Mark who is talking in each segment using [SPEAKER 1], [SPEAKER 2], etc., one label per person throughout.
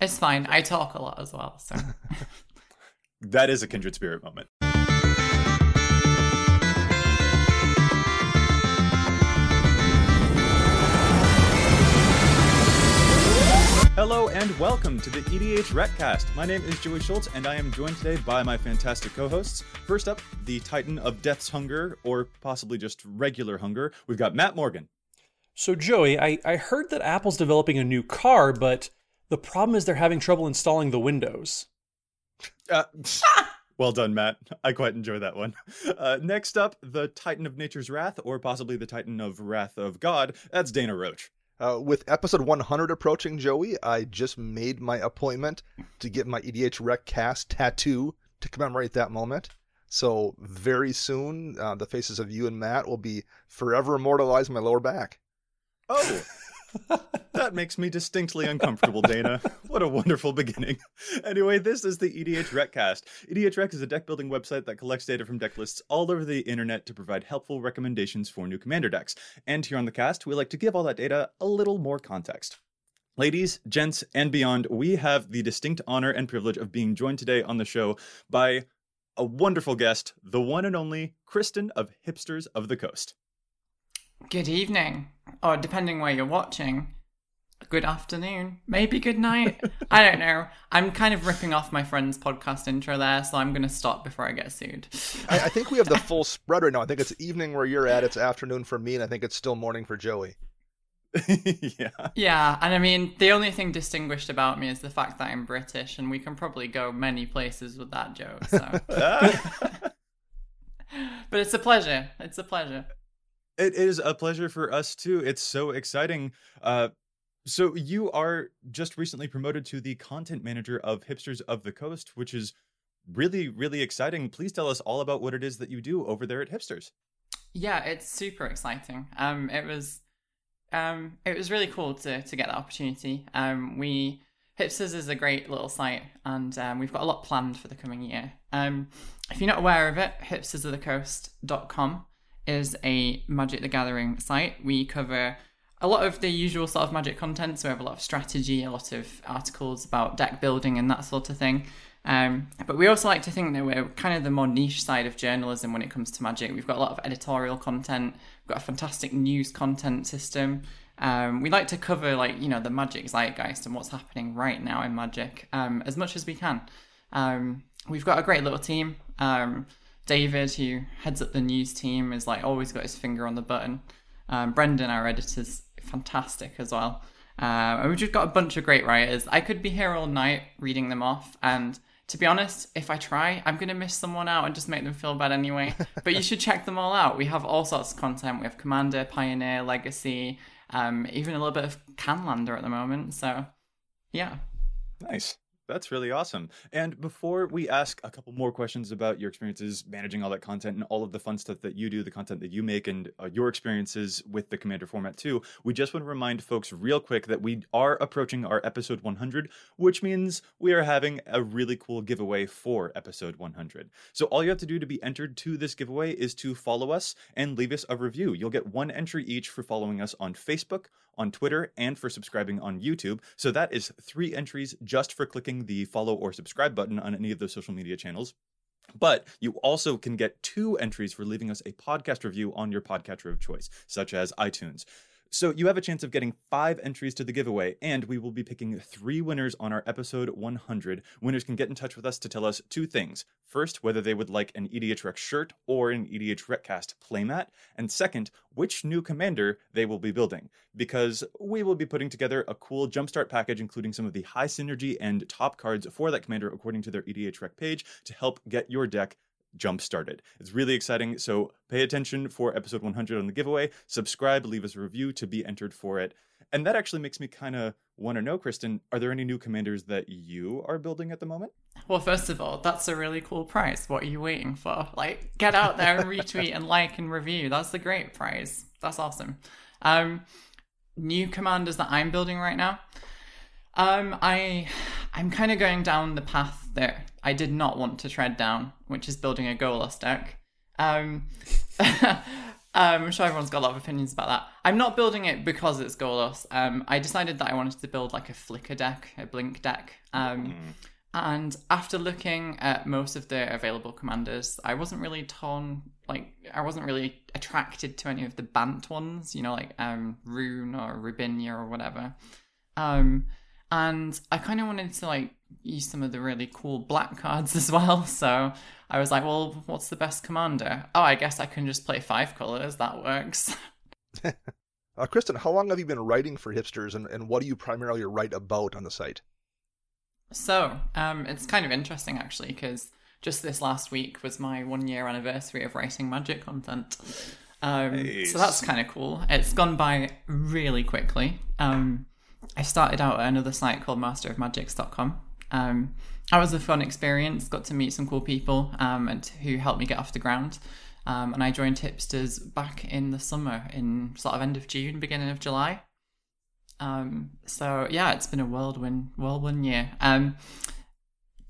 [SPEAKER 1] It's fine. I talk a lot as well, so.
[SPEAKER 2] that is a kindred spirit moment. Hello and welcome to the EDH Recast. My name is Joey Schultz, and I am joined today by my fantastic co-hosts. First up, the Titan of Death's Hunger, or possibly just regular hunger. We've got Matt Morgan.
[SPEAKER 3] So Joey, I, I heard that Apple's developing a new car, but the problem is they're having trouble installing the Windows.
[SPEAKER 2] Uh, well done, Matt. I quite enjoy that one. Uh, next up, the Titan of Nature's Wrath, or possibly the Titan of Wrath of God. That's Dana Roach.
[SPEAKER 4] Uh, with episode 100 approaching, Joey, I just made my appointment to get my EDH Rec cast tattoo to commemorate that moment. So very soon, uh, the faces of you and Matt will be forever immortalized in my lower back.
[SPEAKER 2] Oh, that makes me distinctly uncomfortable, Dana. What a wonderful beginning. Anyway, this is the EDH Recast. EDH Rec is a deck building website that collects data from deck lists all over the internet to provide helpful recommendations for new commander decks. And here on the cast, we like to give all that data a little more context. Ladies, gents, and beyond, we have the distinct honor and privilege of being joined today on the show by a wonderful guest, the one and only Kristen of Hipsters of the Coast.
[SPEAKER 1] Good evening, or depending where you're watching, good afternoon, maybe good night. I don't know. I'm kind of ripping off my friend's podcast intro there, so I'm going to stop before I get sued.
[SPEAKER 4] I, I, think we have the full spread right now. I think it's evening where you're at, it's afternoon for me, and I think it's still morning for Joey.
[SPEAKER 2] yeah.
[SPEAKER 1] Yeah, and I mean, the only thing distinguished about me is the fact that I'm British, and we can probably go many places with that joke. So. Ah. but it's a pleasure. It's a pleasure.
[SPEAKER 2] It is a pleasure for us too. It's so exciting. Uh, so you are just recently promoted to the content manager of Hipsters of the Coast, which is really, really exciting. Please tell us all about what it is that you do over there at Hipsters.
[SPEAKER 1] Yeah, it's super exciting. Um, it was, um, it was really cool to to get that opportunity. Um, we Hipsters is a great little site, and um, we've got a lot planned for the coming year. Um, if you're not aware of it, hipstersofthecoast.com is a Magic the Gathering site. We cover a lot of the usual sort of magic content. So we have a lot of strategy, a lot of articles about deck building and that sort of thing. Um, but we also like to think that we're kind of the more niche side of journalism when it comes to magic. We've got a lot of editorial content. We've got a fantastic news content system. Um, we like to cover like you know the magic zeitgeist and what's happening right now in magic um, as much as we can. Um, we've got a great little team. Um, David, who heads up the news team, is like always got his finger on the button. Um, Brendan, our editor's fantastic as well. Uh, and we've just got a bunch of great writers. I could be here all night reading them off, and to be honest, if I try, I'm going to miss someone out and just make them feel bad anyway. but you should check them all out. We have all sorts of content. We have Commander, Pioneer, Legacy, um, even a little bit of Canlander at the moment. So, yeah.
[SPEAKER 2] Nice. That's really awesome. And before we ask a couple more questions about your experiences managing all that content and all of the fun stuff that you do, the content that you make, and uh, your experiences with the Commander format too, we just want to remind folks real quick that we are approaching our episode 100, which means we are having a really cool giveaway for episode 100. So all you have to do to be entered to this giveaway is to follow us and leave us a review. You'll get one entry each for following us on Facebook, on Twitter, and for subscribing on YouTube. So that is three entries just for clicking the follow or subscribe button on any of those social media channels. But you also can get two entries for leaving us a podcast review on your podcatcher of choice, such as iTunes. So you have a chance of getting five entries to the giveaway, and we will be picking three winners on our episode 100. Winners can get in touch with us to tell us two things. First, whether they would like an EDH Rec shirt or an EDH Recast playmat, and second, which new commander they will be building. Because we will be putting together a cool jumpstart package, including some of the high synergy and top cards for that commander according to their EDH Rec page to help get your deck jump started. It's really exciting. So pay attention for episode 100 on the giveaway. Subscribe, leave us a review to be entered for it. And that actually makes me kind of want to know, Kristen, are there any new commanders that you are building at the moment?
[SPEAKER 1] Well, first of all, that's a really cool prize. What are you waiting for? Like, get out there and retweet and like and review. That's a great prize. That's awesome. Um, new commanders that I'm building right now. Um, I, I'm kind of going down the path that I did not want to tread down, which is building a Golos deck. Um, Um, I'm sure everyone's got a lot of opinions about that. I'm not building it because it's Golos. Um, I decided that I wanted to build like a flicker deck, a blink deck. Um, and after looking at most of the available commanders, I wasn't really torn. Like, I wasn't really attracted to any of the Bant ones. You know, like um, Roon or Rubinia or whatever. Um, and I kind of wanted to like use some of the really cool black cards as well. So I was like, well, what's the best commander? Oh, I guess I can just play five colors. That works.
[SPEAKER 4] Uh, Kristen, how long have you been writing for hipsters, and, and what do you primarily write about on the site?
[SPEAKER 1] So um, it's kind of interesting actually because just this last week was my one year anniversary of writing magic content. Um,
[SPEAKER 2] Nice.
[SPEAKER 1] So that's kind of cool. It's gone by really quickly. Um, I started out at another site called masterofmagics.com. Um, that was a fun experience. Got to meet some cool people um, and who helped me get off the ground. Um, and I joined Hipsters back in the summer, in sort of end of June, beginning of July. Um, so yeah, it's been a whirlwind, whirlwind year. Um,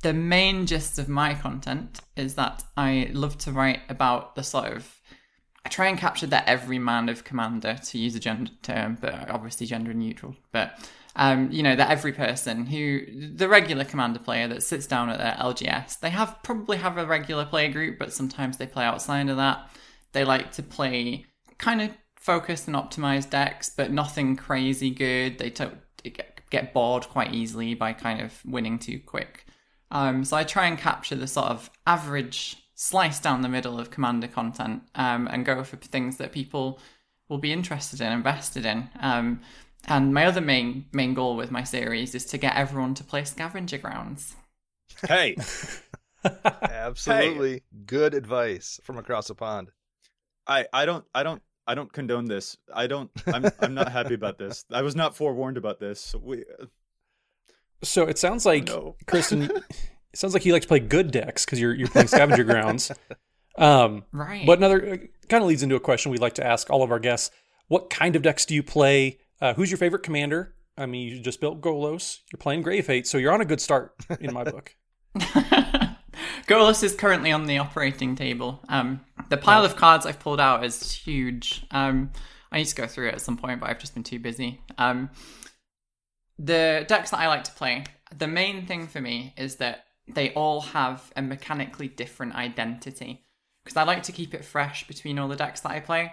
[SPEAKER 1] the main gist of my content is that I love to write about the sort of. I try and capture that every man of Commander, to use a gender term, but obviously gender neutral. But um, you know, that every person who the regular Commander player that sits down at their LGS, they have probably have a regular player group, but sometimes they play outside of that. They like to play kind of focused and optimized decks, but nothing crazy good. They don't get, bored quite easily by kind of winning too quick. Um, so I try and capture the sort of average slice down the middle of commander content um, and go for things that people will be interested in, invested in. Um, and my other main main goal with my series is to get everyone to play scavenger grounds.
[SPEAKER 2] Hey,
[SPEAKER 4] Absolutely good advice from across the pond.
[SPEAKER 2] I I don't I don't I don't condone this. I don't. I'm I'm not happy about this. I was not forewarned about this. We
[SPEAKER 3] So it sounds like
[SPEAKER 2] no.
[SPEAKER 3] Kristen. it sounds like you like to play good decks because you're you're playing scavenger grounds. Um,
[SPEAKER 1] Right.
[SPEAKER 3] but another kind of leads into a question we like to ask all of our guests: What kind of decks do you play? Uh, who's your favorite commander? I mean, you just built Golos. You're playing Grave Hate, so you're on a good start in my book.
[SPEAKER 1] Golos is currently on the operating table. Um, the pile of cards I've pulled out is huge. Um, I need to go through it at some point, but I've just been too busy. Um, the decks that I like to play, the main thing for me is that they all have a mechanically different identity. Because I like to keep it fresh between all the decks that I play.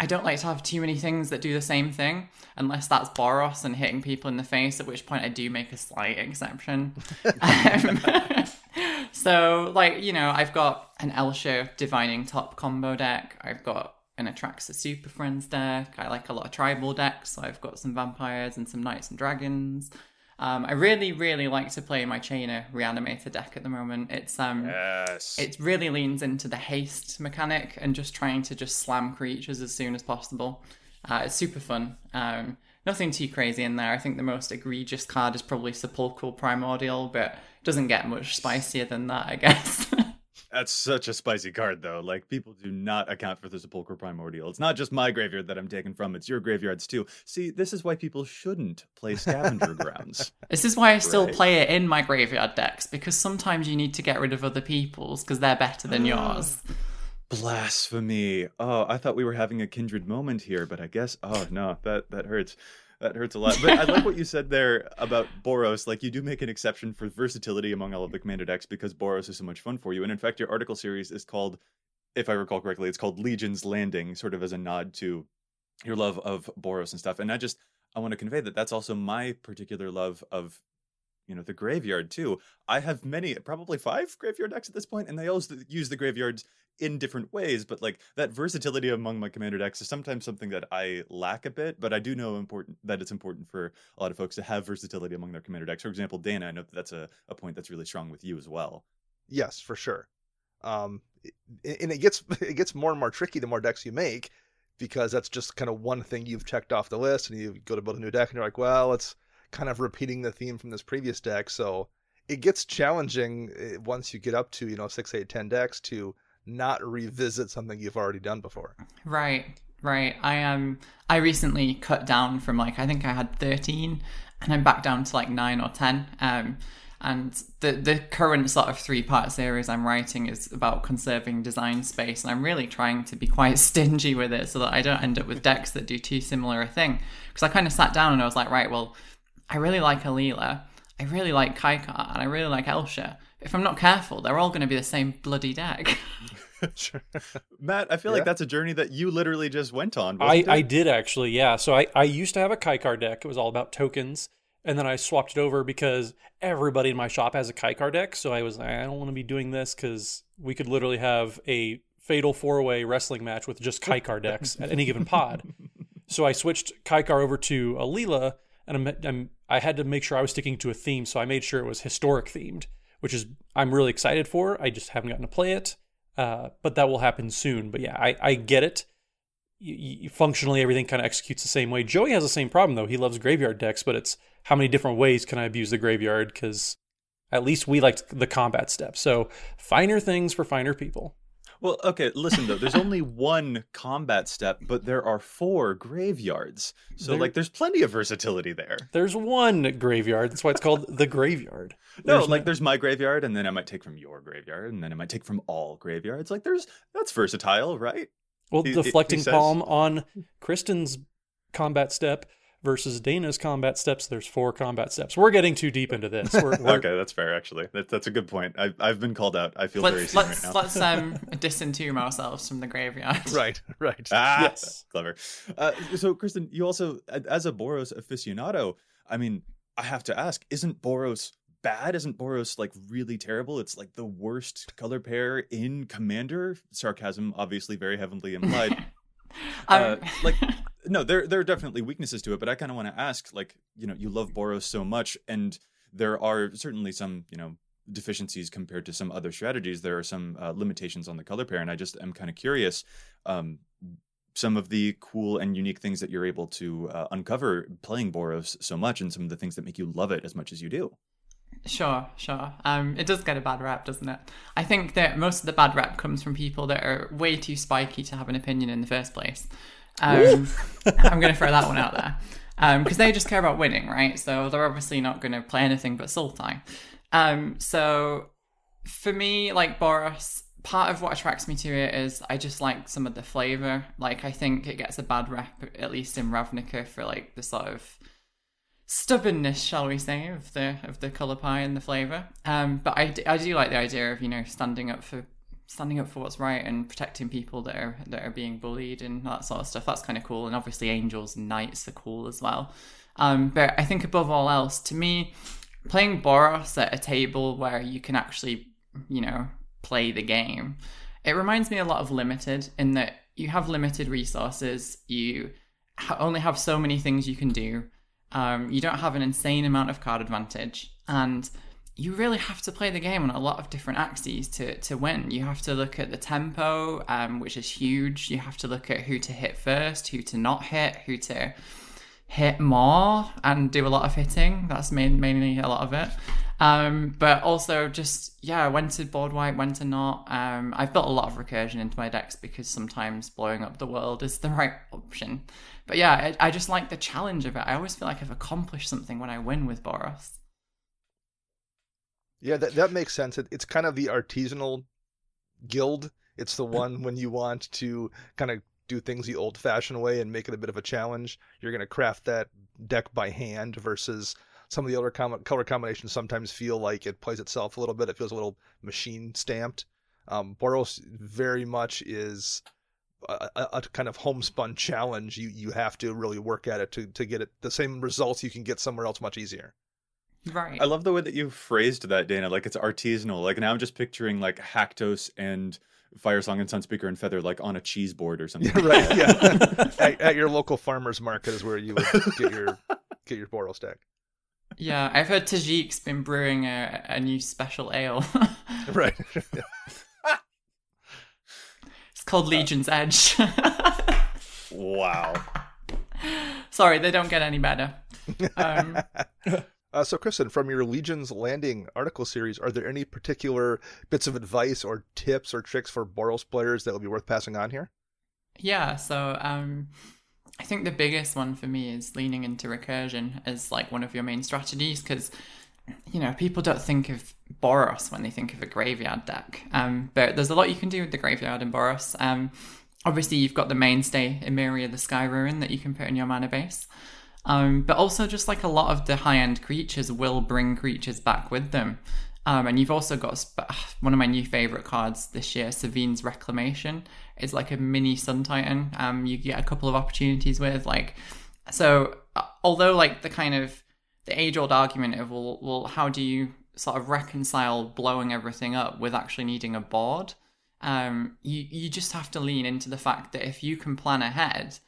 [SPEAKER 1] I don't like to have too many things that do the same thing, unless that's Boros and hitting people in the face, at which point I do make a slight exception. Um, so, like, you know, I've got an Elsha Divining Top combo deck. I've got an Atraxa Super Friends deck. I like a lot of tribal decks, so I've got some vampires and some knights and dragons. Um, I really, really like to play my Chainer Reanimator deck at the moment. It's um,
[SPEAKER 2] Yes.
[SPEAKER 1] it really leans into the haste mechanic and just trying to just slam creatures as soon as possible. Uh, it's super fun. Um, nothing too crazy in there. I think the most egregious card is probably Sepulchral Primordial, but it doesn't get much spicier than that, I guess.
[SPEAKER 2] That's such a spicy card, though. Like people do not account for the Sepulchral Primordial. It's not just my graveyard that I'm taking from; it's your graveyards too. See, this is why people shouldn't play Scavenger Grounds.
[SPEAKER 1] this is why I still
[SPEAKER 2] Right.
[SPEAKER 1] play it in my graveyard decks because sometimes you need to get rid of other people's because they're better than ah. yours.
[SPEAKER 2] Blasphemy! Oh, I thought we were having a kindred moment here, but I guess oh no, that that hurts. That hurts a lot. But I like what you said there about Boros. Like you do make an exception for versatility among all of the commander decks because Boros is so much fun for you. And in fact, your article series is called, if I recall correctly, it's called Legion's Landing, sort of as a nod to your love of Boros and stuff. And I just I want to convey that that's also my particular love of you know the graveyard too. I have many, probably five graveyard decks at this point, and they all use the graveyards in different ways. But like that versatility among my commander decks is sometimes something that I lack a bit. But I do know important that it's important for a lot of folks to have versatility among their commander decks. For example, Dana, I know that that's a, a point that's really strong with you as well.
[SPEAKER 4] Yes, for sure. Um, and it gets it gets more and more tricky the more decks you make, because that's just kind of one thing you've checked off the list, and you go to build a new deck, and you're like, well, it's kind of repeating the theme from this previous deck, so it gets challenging eh, once you get up to you know six, eight, ten decks to not revisit something you've already done before.
[SPEAKER 1] Right, right. I um I recently cut down from like I think I had 13 and I'm back down to like 9 or 10. Um And the the current sort of three part series I'm writing is about conserving design space, and I'm really trying to be quite stingy with it so that I don't end up with decks that do too similar a thing. Because I kind of sat down and I was like, right, well, I really like Alela, I really like Kykar, and I really like Elsha. If I'm not careful, they're all going to be the same bloody deck.
[SPEAKER 4] sure.
[SPEAKER 2] Matt, I feel
[SPEAKER 4] Yeah.
[SPEAKER 2] like that's a journey that you literally just went on.
[SPEAKER 3] I, I did actually, yeah. So I, I used to have a Kykar deck. It was all about tokens. And then I swapped it over because everybody in my shop has a Kykar deck. So I was like, I don't want to be doing this because we could literally have a fatal four way wrestling match with just Kykar decks at any given pod. So I switched Kykar over to Alela, and I'm, I'm, I had to make sure I was sticking to a theme. So I made sure it was historic themed, which is I'm really excited for. I just haven't gotten to play it, uh, but that will happen soon. But yeah, I, I get it. You, you, functionally, everything kind of executes the same way. Joey has the same problem though. He loves graveyard decks, but it's how many different ways can I abuse the graveyard? Because at least we liked the combat step. So finer things for finer people.
[SPEAKER 2] Well, okay, listen though. There's only one combat step, but there are four graveyards. So
[SPEAKER 3] There-
[SPEAKER 2] like there's plenty of versatility there.
[SPEAKER 3] There's one graveyard. That's why it's called the graveyard.
[SPEAKER 2] No,
[SPEAKER 3] There's
[SPEAKER 2] like there's my graveyard and then I might take from your graveyard and then I might take from all graveyards. Like there's that's versatile, right?
[SPEAKER 3] Well,
[SPEAKER 2] He- he- he
[SPEAKER 3] deflecting
[SPEAKER 2] says-
[SPEAKER 3] palm on Kristen's combat step versus Dana's combat steps. There's four combat steps. We're getting too deep into this. We're, we're,
[SPEAKER 2] Okay, that's fair actually. That, that's a good point. I've I've been called out. I feel very
[SPEAKER 1] let's
[SPEAKER 2] seen right
[SPEAKER 1] let's
[SPEAKER 2] now.
[SPEAKER 1] let's um disentomb ourselves from the graveyard.
[SPEAKER 4] Right, right.
[SPEAKER 2] Ah,
[SPEAKER 3] Yes.
[SPEAKER 2] clever. Uh, so, Kristen, you also, as a Boros aficionado, I mean, I have to ask: Isn't Boros bad? Isn't Boros like really terrible? It's like the worst color pair in Commander. Sarcasm, obviously, very heavily implied. Uh,
[SPEAKER 1] Um,
[SPEAKER 2] like, no, there there are definitely weaknesses to it, but I kind of want to ask, like, you know, you love Boros so much, and there are certainly some, you know, deficiencies compared to some other strategies. There are some uh, limitations on the color pair, and I just am kind of curious. Um, some of the cool and unique things that you're able to uh, uncover playing Boros so much, and some of the things that make you love it as much as you do.
[SPEAKER 1] Sure, sure. Um, it does get a bad rap, doesn't it? I think that most of the bad rap comes from people that are way too spiky to have an opinion in the first place. Um, I'm going to throw that one out there because they just care about winning, right? So they're obviously not going to play anything but Sultai. Um, so for me, like Boros, part of what attracts me to it is I just like some of the flavor. Like I think it gets a bad rep, at least in Ravnica, for like the sort of stubbornness, shall we say, of the of the color pie and the flavor. Um, but I, I do like the idea of you know standing up for standing up for what's right and protecting people that are that are being bullied and that sort of stuff. That's kind of cool. And obviously, angels and knights are cool as well. Um, but I think above all else, to me, playing Boros at a table where you can actually you know play the game, it reminds me a lot of Limited in that you have limited resources. You only have so many things you can do. Um, you don't have an insane amount of card advantage, and you really have to play the game on a lot of different axes to, to win. You have to look at the tempo, um, which is huge. You have to look at who to hit first, who to not hit, who to hit more and do a lot of hitting. That's main, mainly a lot of it. Um, but also just yeah, when to board white, when to not. Um, I've built a lot of recursion into my decks because sometimes blowing up the world is the right option. But yeah, I, I just like the challenge of it. I always feel like I've accomplished something when I win with Boros.
[SPEAKER 4] Yeah, that that makes sense. It, it's kind of the artisanal guild. It's the one when you want to kind of do things the old-fashioned way and make it a bit of a challenge. You're going to craft that deck by hand versus some of the other com- color combinations. Sometimes feel like it plays itself a little bit. It feels a little machine stamped. Um, Boros very much is a, a, a kind of homespun challenge. You you have to really work at it to to get it the same results you can get somewhere else much easier.
[SPEAKER 1] Right.
[SPEAKER 2] I love the way that you phrased that, Dana. Like it's artisanal. Like now I'm just picturing like Hactos and Firesong and Sunspeaker and Feather like on a cheese board or something.
[SPEAKER 4] Yeah, right. Yeah. at, at your local farmers market is where you would get your get your Boros deck.
[SPEAKER 1] Yeah, I've heard Tajic's been brewing a, a new special ale.
[SPEAKER 4] Right.
[SPEAKER 1] it's called Legion's Edge.
[SPEAKER 2] Wow.
[SPEAKER 1] Sorry, they don't get any better. Um,
[SPEAKER 4] Uh, so, Kristen, from your Legion's Landing article series, are there any particular bits of advice or tips or tricks for Boros players that would be worth passing on here?
[SPEAKER 1] yeah, so um, I think the biggest one for me is leaning into recursion as like one of your main strategies because you know, people don't think of Boros when they think of a graveyard deck. Um, but there's a lot you can do with the graveyard in Boros. Um, obviously, you've got the mainstay Emeria the Sky Ruin that you can put in your mana base. Um, but also, just like a lot of the high end creatures will bring creatures back with them. Um, and you've also got sp- one of my new favorite cards this year, Sevinne's Reclamation. It's like a mini Sun Titan. Um, you get a couple of opportunities with like, so uh, although like the kind of the age old argument of well, well, how do you sort of reconcile blowing everything up with actually needing a board? Um, you you just have to lean into the fact that if you can plan ahead,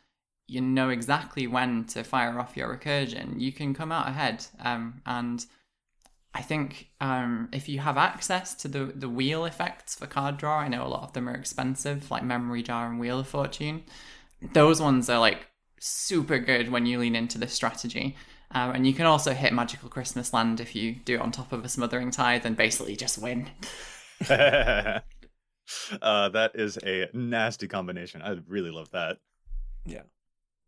[SPEAKER 1] you know exactly when to fire off your recursion. You can come out ahead, um, and I think um, if you have access to the the wheel effects for card draw, I know a lot of them are expensive, like Memory Jar and Wheel of Fortune. Those ones are like super good when you lean into this strategy. Um, and you can also hit Magical Christmas Land if you do it on top of a Smothering Tithe and basically just win.
[SPEAKER 2] uh, that is a nasty combination. I really love that.
[SPEAKER 3] Yeah.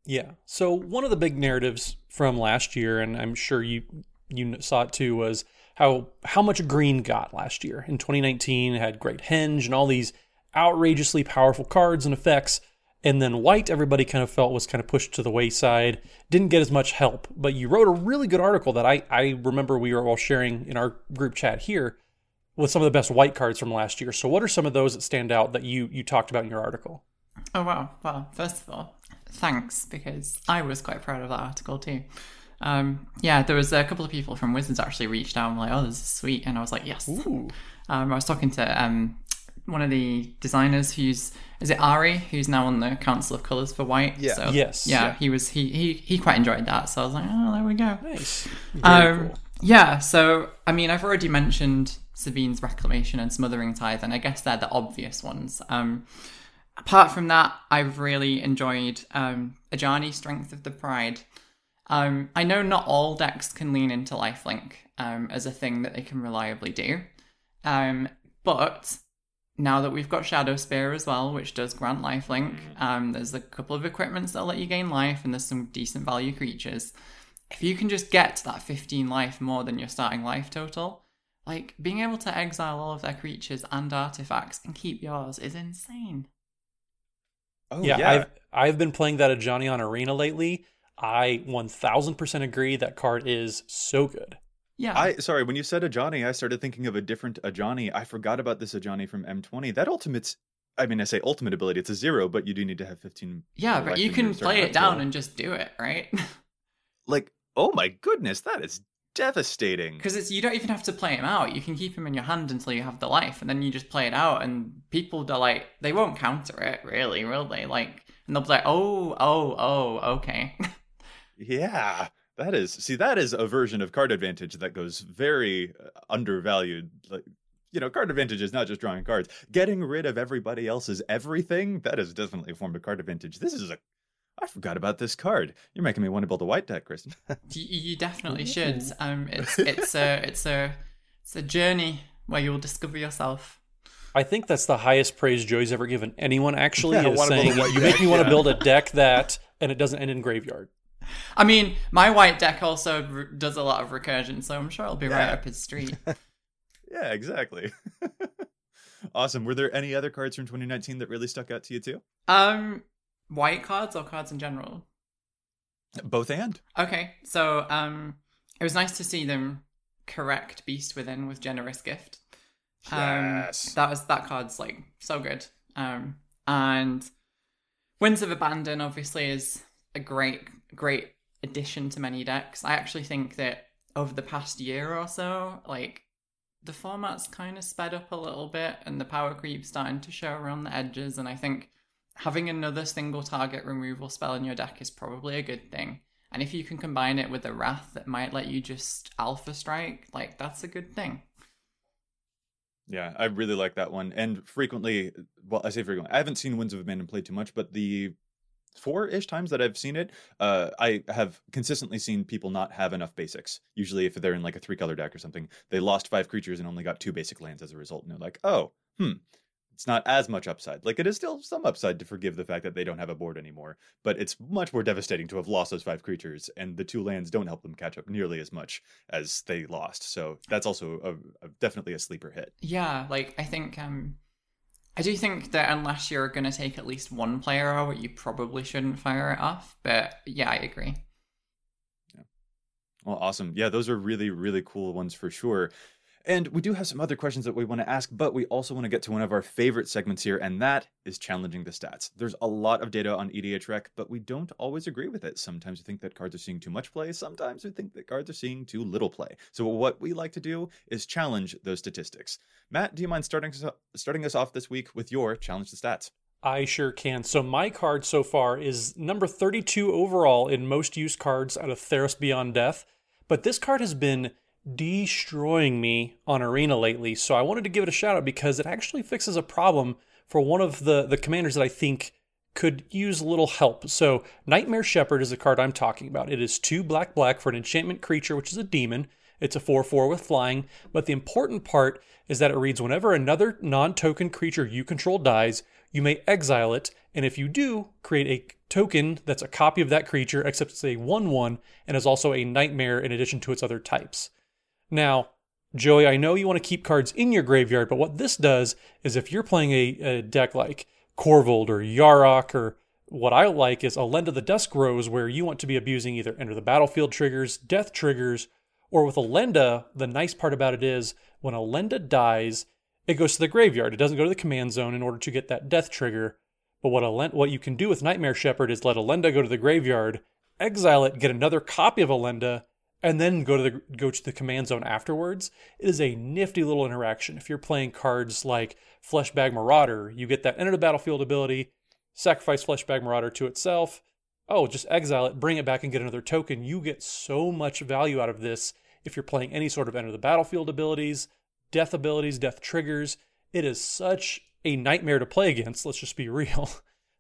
[SPEAKER 3] Yeah. So one of the big narratives from last year, and I'm sure you you saw it too, was how how much green got last year. In 2019, it had Great Henge and all these outrageously powerful cards and effects. And then white, everybody kind of felt was kind of pushed to the wayside, didn't get as much help. But you wrote a really good article that I, I remember we were all sharing in our group chat here with some of the best white cards from last year. So what are some of those that stand out that you you talked about in your article?
[SPEAKER 1] Oh wow. Well, first of all, thanks because I was quite proud of that article too. Um, yeah, there was a couple of people from Wizards actually reached out and were like, "Oh, this is sweet," and I was like, "Yes." Um, I was talking to um, one of the designers who's is it Ari who's now on the Council of Colors for White.
[SPEAKER 4] Yeah.
[SPEAKER 1] So,
[SPEAKER 3] Yes.
[SPEAKER 1] Yeah,
[SPEAKER 3] Yeah.
[SPEAKER 1] he was he he he quite enjoyed that. So I was like, oh, there we go.
[SPEAKER 3] Nice.
[SPEAKER 1] Um,
[SPEAKER 3] cool.
[SPEAKER 1] yeah, so I mean, I've already mentioned Sevinne's Reclamation and Smothering Tithe, and I guess they're the obvious ones. Um, apart from that, I've really enjoyed um, Ajani Strength of the Pride. Um, I know not all decks can lean into lifelink um, as a thing that they can reliably do, um, but now that we've got Shadow Spear as well, which does grant lifelink, um, there's a couple of equipments that'll let you gain life, and there's some decent value creatures if you can just get to that 15 life more than your starting life total, like being able to exile all of their creatures and artifacts and keep yours is insane.
[SPEAKER 2] Oh
[SPEAKER 3] yeah,
[SPEAKER 2] yeah,
[SPEAKER 3] I've I've been playing that Ajani on Arena lately. I 1000% agree that card is so good.
[SPEAKER 1] Yeah.
[SPEAKER 2] I sorry, when you said Ajani, I started thinking of a different Ajani. I forgot about this Ajani from M20. That ultimate's I mean, I say ultimate ability, it's a zero, but you do need to have 15.
[SPEAKER 1] yeah, but you can play it down and just do it, right?
[SPEAKER 2] like, oh my goodness, that is devastating.
[SPEAKER 1] Because it's you don't even have to play him out. You can keep him in your hand until you have the life, and then you just play it out. And people are like, they won't counter it, really, will they? Like, and they'll be like, oh, oh, oh, okay.
[SPEAKER 2] Yeah, that is. See, that is a version of card advantage that goes very uh, undervalued. Like, you know, card advantage is not just drawing cards. Getting rid of everybody else's everything, that is definitely a form of card advantage. This is a I forgot about this card. You're making me want to build a white deck, Kristen.
[SPEAKER 1] you, you definitely should. Um, it's it's a it's a it's a journey where you'll discover yourself.
[SPEAKER 3] I think that's the highest praise Joey's ever given anyone. Actually,
[SPEAKER 4] Yeah,
[SPEAKER 3] is
[SPEAKER 4] wanna build a
[SPEAKER 3] saying
[SPEAKER 4] white
[SPEAKER 3] you make
[SPEAKER 4] deck,
[SPEAKER 3] me want to build a deck that, and it doesn't end in graveyard.
[SPEAKER 1] I mean, my white deck also r- does a lot of recursion, so I'm sure it'll be right up his street.
[SPEAKER 2] yeah, exactly. awesome. Were there any other cards from 2019 that really stuck out to you too?
[SPEAKER 1] um, white cards or cards in general?
[SPEAKER 2] Both and.
[SPEAKER 1] Okay, so um, it was nice to see them correct Beast Within with Generous Gift. Um,
[SPEAKER 2] Yes.
[SPEAKER 1] that was that card's like so good. Um, and Winds of Abandon obviously is a great, great addition to many decks. I actually think that over the past year or so, like the format's kind of sped up a little bit, and the power creep's starting to show around the edges. And I think having another single target removal spell in your deck is probably a good thing. And if you can combine it with a wrath that might let you just alpha strike, like that's a good thing.
[SPEAKER 2] Yeah, I really like that one. And frequently, well, I say frequently, I haven't seen Winds of Abandon played too much, but the four-ish times that I've seen it, uh, I have consistently seen people not have enough basics. Usually, if they're in like a three-color deck or something, they lost five creatures and only got two basic lands as a result, and they're like, "Oh, hmm, it's not as much upside. Like it is still some upside to forgive the fact that they don't have a board anymore, but it's much more devastating to have lost those five creatures, and the two lands don't help them catch up nearly as much as they lost. So that's also a, a, definitely a sleeper hit.
[SPEAKER 1] Yeah, like I think um I do think that unless you're going to take at least one player out, you probably shouldn't fire it off. But yeah, I agree.
[SPEAKER 2] Yeah. Well, awesome. Yeah, those are really, really cool ones for sure. And we do have some other questions that we want to ask, but we also want to get to one of our favorite segments here, and that is challenging the stats. There's a lot of data on EDHREC, but we don't always agree with it. Sometimes we think that cards are seeing too much play, sometimes we think that cards are seeing too little play. So what we like to do is challenge those statistics. Matt, do you mind starting starting us off this week with your challenge the stats?
[SPEAKER 3] I sure can. So my card so far is number 32 overall in most used cards out of Theros Beyond Death, but this card has been destroying me on Arena lately. So I wanted to give it a shout out because it actually fixes a problem for one of the, the commanders that I think could use a little help. So Nightmare Shepherd is the card I'm talking about. It is two black black for an enchantment creature, which is a demon. It's a 4 4 with flying. But the important part is that it reads whenever another non token creature you control dies, you may exile it. And if you do, create a token that's a copy of that creature, except it's a 1 1 and is also a nightmare in addition to its other types. Now, Joey, I know you want to keep cards in your graveyard, but what this does is if you're playing a, a deck like Korvold or Yarok or what I like is Elenda the Dusk Rose, where you want to be abusing either enter the battlefield triggers, death triggers, or with Elenda, the nice part about it is when Elenda dies, it goes to the graveyard. It doesn't go to the command zone in order to get that death trigger. But what Elenda, what you can do with Nightmare Shepherd is let Elenda go to the graveyard, exile it, get another copy of Elenda, and then go to the go to the command zone afterwards. It is a nifty little interaction. If you're playing cards like Fleshbag Marauder, you get that enter the battlefield ability, sacrifice Fleshbag Marauder to itself. Oh, just exile it, bring it back and get another token. You get so much value out of this if you're playing any sort of enter the battlefield abilities, death abilities, death triggers. It is such a nightmare to play against, let's just be real.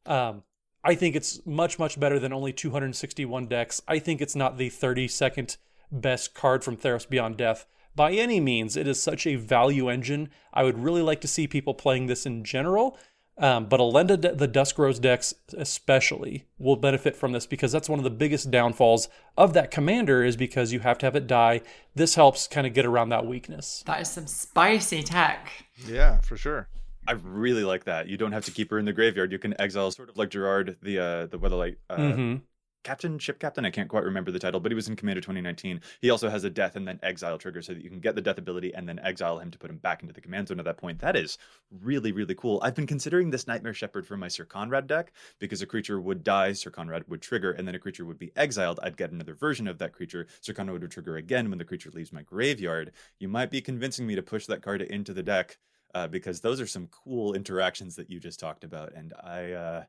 [SPEAKER 3] Um, I think it's much, much better than only 261 decks. I think it's not the 32nd best card from Theros Beyond Death by any means. It is such a value engine. I would really like to see people playing this in general. Um, but Elenda, the Dusk Rose decks especially, will benefit from this because that's one of the biggest downfalls of that commander is because you have to have it die. This helps kind of get around that weakness.
[SPEAKER 1] That is some spicy tech.
[SPEAKER 4] Yeah, for sure.
[SPEAKER 2] I really like that. You don't have to keep her in the graveyard. You can exile, sort of like Gerrard, the uh, the Weatherlight uh,
[SPEAKER 3] mm-hmm
[SPEAKER 2] captain, ship captain. I can't quite remember the title, but he was in Commander 2019. He also has a death and then exile trigger so that you can get the death ability and then exile him to put him back into the command zone at that point. That is really, really cool. I've been considering this Nightmare Shepherd for my Syr Konrad deck because a creature would die, Syr Konrad would trigger, and then a creature would be exiled. I'd get another version of that creature. Syr Konrad would trigger again when the creature leaves my graveyard. You might be convincing me to push that card into the deck. Uh, because those are some cool interactions that you just talked about, and I, uh,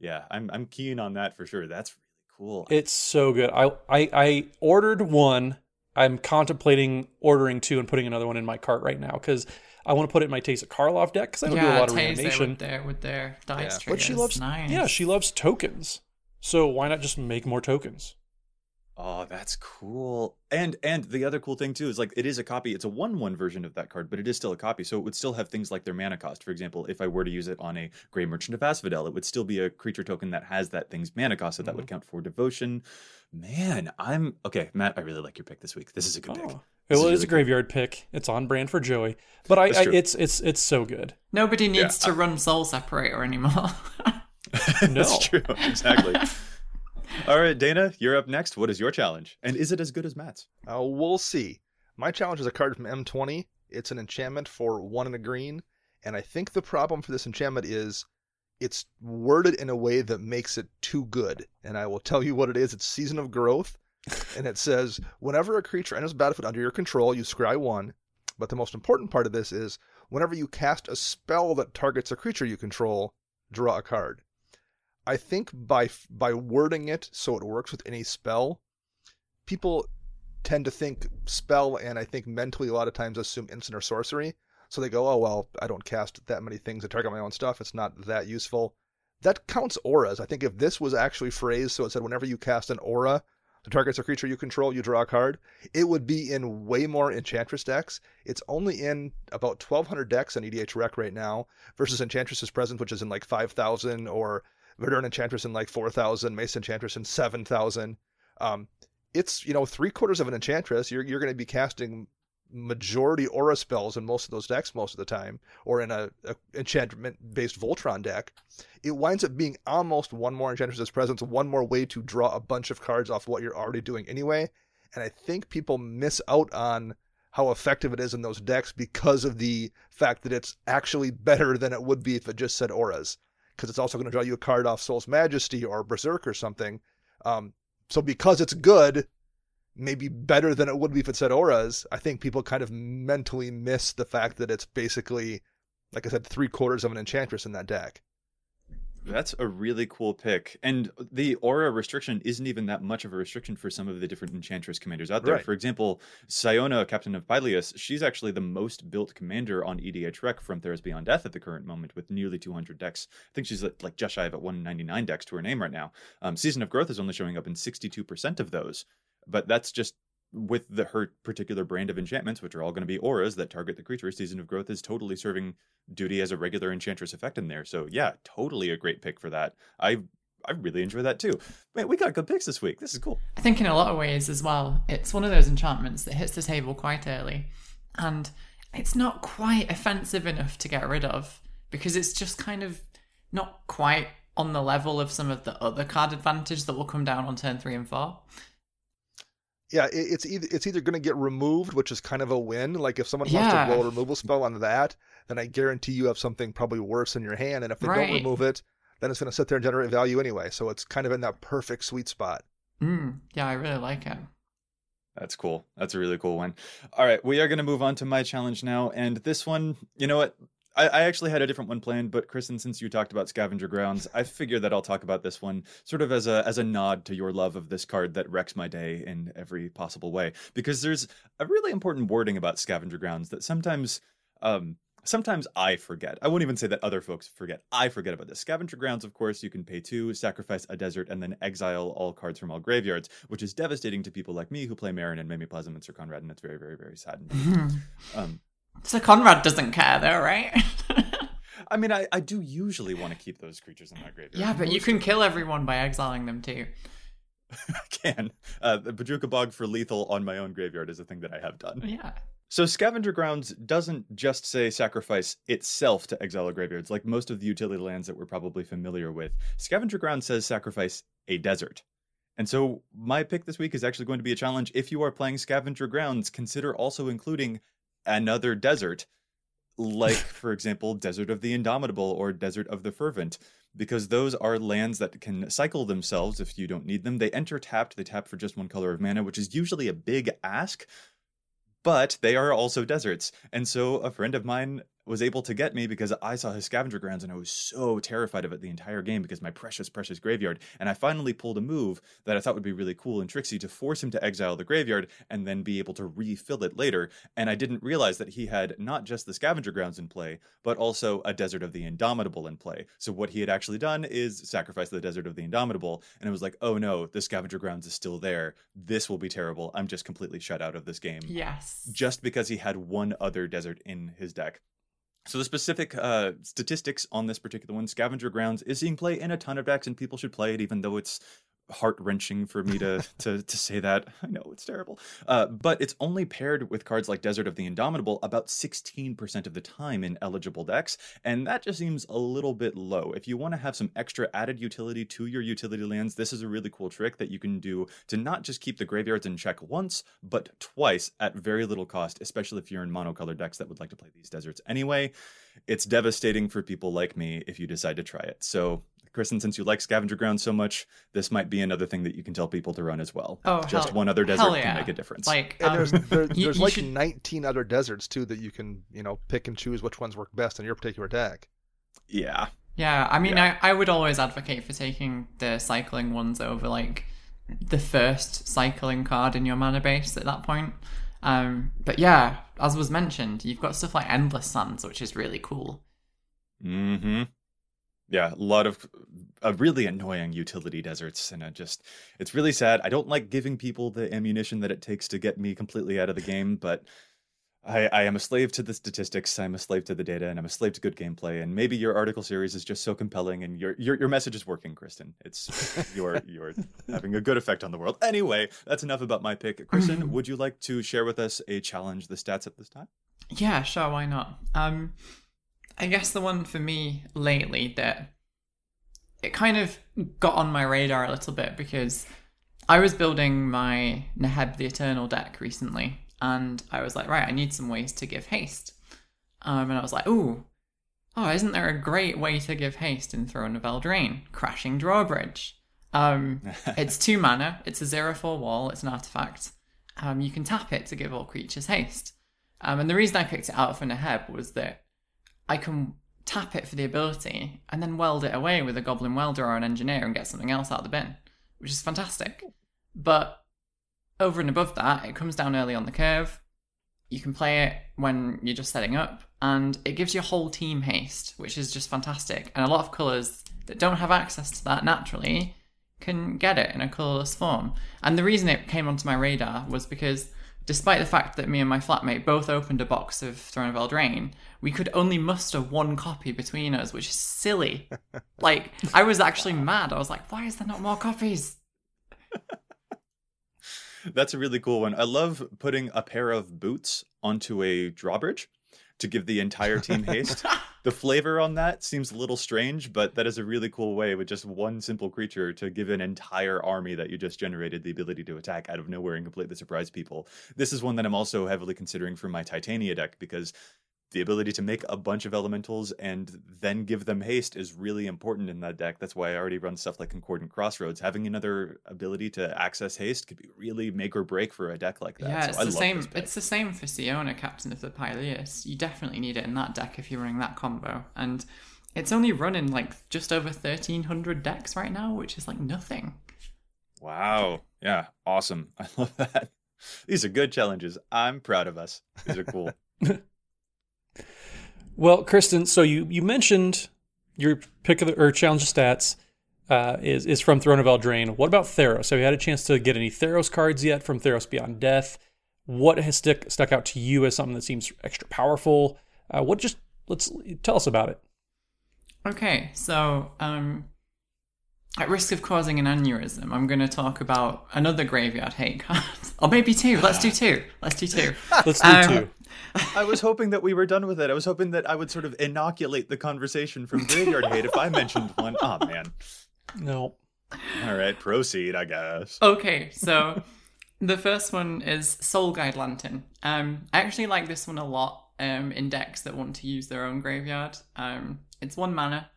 [SPEAKER 2] yeah, I'm I'm keen on that for sure. That's cool.
[SPEAKER 3] It's so good. I, I I ordered one. I'm contemplating ordering two and putting another one in my cart right now because I want to put it in my Teysa Karlov deck because I don't
[SPEAKER 1] yeah,
[SPEAKER 3] do a lot of
[SPEAKER 1] Teysa
[SPEAKER 3] reanimation.
[SPEAKER 1] with their with their dice
[SPEAKER 3] yeah. But she loves
[SPEAKER 1] nice.
[SPEAKER 3] yeah, she loves tokens. So why not just make more tokens?
[SPEAKER 2] Oh, that's cool. And and the other cool thing too is like it is a copy. It's a one one version of that card, but it is still a copy. So it would still have things like their mana cost. For example, if I were to use it on a Gray Merchant of Asphodel, it would still be a creature token that has that thing's mana cost. So mm-hmm. that would mm-hmm. count for devotion. Man, I'm okay, Matt. I really like your pick this week. This is a good oh. pick.
[SPEAKER 3] This well, it is, really a graveyard cool. pick. It's on brand for Joey, but I, I it's it's it's so good.
[SPEAKER 1] Nobody needs yeah. to run Soul Separator anymore.
[SPEAKER 2] no. That's true. Exactly. All right, Dana, you're up next. What is your challenge? And is it as good as Matt's?
[SPEAKER 4] Uh, we'll see. My challenge is a card from M20. It's an enchantment for one and a green. And I think the problem for this enchantment is it's worded in a way that makes it too good. And I will tell you what it is. It's Season of Growth. and it says, whenever a creature enters battlefield under your control, you scry one. But the most important part of this is whenever you cast a spell that targets a creature you control, draw a card. I think by by wording it so it works with any spell, people tend to think spell and I think mentally a lot of times assume instant or sorcery. So they go, oh well, I don't cast that many things to target my own stuff. It's not that useful. That counts auras. I think if this was actually phrased so it said whenever you cast an aura The target's a creature you control, you draw a card. It would be in way more Enchantress decks. It's only in about 1,200 decks on EDH Rec right now, versus Enchantress's Presence, which is in like 5,000, or Verduran Enchantress in like 4,000, Mesa Enchantress in 7,000. Um, it's, you know, three quarters of an Enchantress. You're, you're going to be casting majority aura spells in most of those decks most of the time, or in a, a enchantment based Voltron deck, it winds up being almost one more Enchantress's Presence, one more way to draw a bunch of cards off what you're already doing anyway. And I think people miss out on how effective it is in those decks because of the fact that it's actually better than it would be if it just said auras. Because it's also going to draw you a card off Soul's Majesty or Berserk or something. Um, so because it's good, maybe better than it would be if it said auras, I think people kind of mentally miss the fact that it's basically, like I said, three quarters of an enchantress in that deck.
[SPEAKER 2] That's a really cool pick. And the aura restriction isn't even that much of a restriction for some of the different Enchantress commanders out there.
[SPEAKER 4] Right.
[SPEAKER 2] For example, Siona, Captain of Pyleas, she's actually the most built commander on EDH Rec from Theros Beyond Death at the current moment with nearly 200 decks. I think she's like just shy of at 199 decks to her name right now. Um, Season of Growth is only showing up in 62% of those. But that's just with the her particular brand of enchantments, which are all going to be auras that target the creature. Season of Growth is totally serving duty as a regular enchantress effect in there. So yeah, totally a great pick for that. I I really enjoy that too. Man, we got good picks this week. This is cool.
[SPEAKER 1] I think in a lot of ways as well, it's one of those enchantments that hits the table quite early, and it's not quite offensive enough to get rid of because it's just kind of not quite on the level of some of the other card advantage that will come down on turn three and four.
[SPEAKER 4] Yeah, it's either it's either going to get removed, which is kind of a win. Like if someone
[SPEAKER 1] Yeah.
[SPEAKER 4] wants to roll a removal spell on that, then I guarantee you have something probably worse in your hand. And if they
[SPEAKER 1] Right.
[SPEAKER 4] don't remove it, then it's going to sit there and generate value anyway. So it's kind of in that perfect sweet spot.
[SPEAKER 1] Mm, yeah, I really like it.
[SPEAKER 2] That's cool. That's a really cool one. All right, we are going to move on to my challenge now. And this one, you know what? I, I actually had a different one planned, but Kristen, since you talked about scavenger grounds, I figure that I'll talk about this one sort of as a as a nod to your love of this card that wrecks my day in every possible way. Because there's a really important wording about scavenger grounds that sometimes um sometimes I forget. I won't even say that other folks forget. I forget about this. Scavenger grounds, of course, you can pay two, sacrifice a desert, and then exile all cards from all graveyards, which is devastating to people like me who play Meren and Mimeoplasm and Syr Konrad, and it's very, very, very sad. um,
[SPEAKER 1] So Conrad doesn't care though, right?
[SPEAKER 2] I mean, I, I do usually want to keep those creatures in my graveyard.
[SPEAKER 1] yeah, but you can kill everyone by exiling them too.
[SPEAKER 2] I can. Uh, the Bojuka Bog for lethal on my own graveyard is a thing that I have done.
[SPEAKER 1] Yeah.
[SPEAKER 2] So Scavenger Grounds doesn't just say sacrifice itself to exile graveyards, like most of the utility lands that we're probably familiar with. Scavenger Grounds says sacrifice a desert. And so my pick this week is actually going to be a challenge. If you are playing Scavenger Grounds, consider also including another desert, like, for example, Desert of the Indomitable or Desert of the Fervent, because those are lands that can cycle themselves if you don't need them. They enter tapped, they tap for just one color of mana, which is usually a big ask, but they are also deserts. And so a friend of mine was able to get me because I saw his scavenger grounds and I was so terrified of it the entire game because my precious, precious graveyard. And I finally pulled a move that I thought would be really cool and tricksy to force him to exile the graveyard and then be able to refill it later. And I didn't realize that he had not just the scavenger grounds in play, but also a desert of the indomitable in play. So what he had actually done is sacrifice the desert of the indomitable. And it was like, oh no, the scavenger grounds is still there. This will be terrible. I'm just completely shut out of this game
[SPEAKER 1] Yes.
[SPEAKER 2] just because he had one other desert in his deck. So the specific uh, statistics on this particular one, Scavenger Grounds, is seeing play in a ton of decks, and people should play it, even though it's heart wrenching for me to to to say that. I know it's terrible, uh, but it's only paired with cards like Desert of the Indomitable about 16% of the time in eligible decks, and that just seems a little bit low. If you want to have some extra added utility to your utility lands, this is a really cool trick that you can do to not just keep the graveyards in check once, but twice at very little cost, especially if you're in monocolored decks that would like to play these deserts anyway. It's devastating for people like me if you decide to try it. So, Kristen, since you like Scavenger Ground so much, this might be another thing that you can tell people to run as well.
[SPEAKER 1] Oh,
[SPEAKER 2] just
[SPEAKER 1] hell-
[SPEAKER 2] one other desert
[SPEAKER 1] hell
[SPEAKER 2] can make a difference.
[SPEAKER 1] Like,
[SPEAKER 4] And
[SPEAKER 1] um,
[SPEAKER 4] there's there,
[SPEAKER 1] you-
[SPEAKER 4] there's
[SPEAKER 1] you
[SPEAKER 4] like
[SPEAKER 1] should-
[SPEAKER 4] 19 other deserts too that you can you know pick and choose which ones work best in your particular deck.
[SPEAKER 2] yeah.
[SPEAKER 1] Yeah, I mean,
[SPEAKER 2] Yeah.
[SPEAKER 1] I, I would always advocate for taking the cycling ones over like the first cycling card in your mana base at that point. Um, but yeah, as was mentioned, you've got stuff like Endless Sands, which is really cool.
[SPEAKER 2] Mm-hmm. Yeah, a lot of uh, really annoying utility deserts, and I just it's really sad. I don't like giving people the ammunition that it takes to get me completely out of the game, but I, I am a slave to the statistics. I'm a slave to the data, and I'm a slave to good gameplay. And maybe your article series is just so compelling, and your your, your message is working, Kristen. It's you're you're having a good effect on the world. Anyway, that's enough about my pick. Kristen, would you like to share with us a challenge, the stats at this time?
[SPEAKER 1] Yeah, sure, why not? Um, I guess the one for me lately that it kind of got on my radar a little bit because I was building my Neheb the Eternal deck recently, and I was like, right, I need some ways to give haste. Um, and I was like, ooh, oh, isn't there a great way to give haste in Throne of Eldraine? Crashing Drawbridge. Um, it's two mana, it's a zero four wall, it's an artifact. Um, you can tap it to give all creatures haste. Um, and the reason I picked it out for Neheb was that I can tap it for the ability and then weld it away with a Goblin Welder or an Engineer and get something else out of the bin, which is fantastic. But over and above that, it comes down early on the curve. You can play it when you're just setting up, and it gives your whole team haste, which is just fantastic. And a lot of colours that don't have access to that naturally can get it in a colourless form. And the reason it came onto my radar was because despite the fact that me and my flatmate both opened a box of Throne of Eldraine, we could only muster one copy between us, which is silly. like, I was actually mad. I was like, why is there not more copies?
[SPEAKER 2] That's a really cool one. I love putting a pair of boots onto a drawbridge to give the entire team haste. the flavor on that seems a little strange, but that is a really cool way with just one simple creature to give an entire army that you just generated the ability to attack out of nowhere and completely surprise people. This is one that I'm also heavily considering for my Titania deck because the ability to make a bunch of elementals and then give them haste is really important in that deck. That's why I already run stuff like Concordant Crossroads. Having another ability to access haste could be really make or break for a deck like that.
[SPEAKER 1] Yeah,
[SPEAKER 2] So
[SPEAKER 1] it's
[SPEAKER 2] I
[SPEAKER 1] the
[SPEAKER 2] love
[SPEAKER 1] same. It's the same for Siona, Captain of the Pyleas. You definitely need it in that deck if you're running that combo, and it's only running like just over thirteen hundred decks right now, which is like nothing.
[SPEAKER 2] Wow. Yeah. Awesome. I love that. These are good challenges. I'm proud of us. These are cool.
[SPEAKER 3] Well, Kristen, so you you mentioned your pick of the or challenge of stats uh, is is from Throne of Eldraine. What about Theros? Have you had a chance to get any Theros cards yet from Theros Beyond Death? What has stuck stuck out to you as something that seems extra powerful? Uh, what just let's tell us about it.
[SPEAKER 1] Okay, so um, at risk of causing an aneurysm, I'm going to talk about another graveyard hate card, or maybe two. Let's do two. Let's do two.
[SPEAKER 3] Let's do
[SPEAKER 1] Um,
[SPEAKER 3] two.
[SPEAKER 2] I was hoping that we were done with it. I was hoping that I would sort of inoculate the conversation from Graveyard Hate if I mentioned one. Oh, man.
[SPEAKER 3] No.
[SPEAKER 2] All right. Proceed, I guess.
[SPEAKER 1] Okay, so the first one is Soul Guide Lantern. Um, I actually like this one a lot um, in decks that want to use their own graveyard. Um, it's one mana.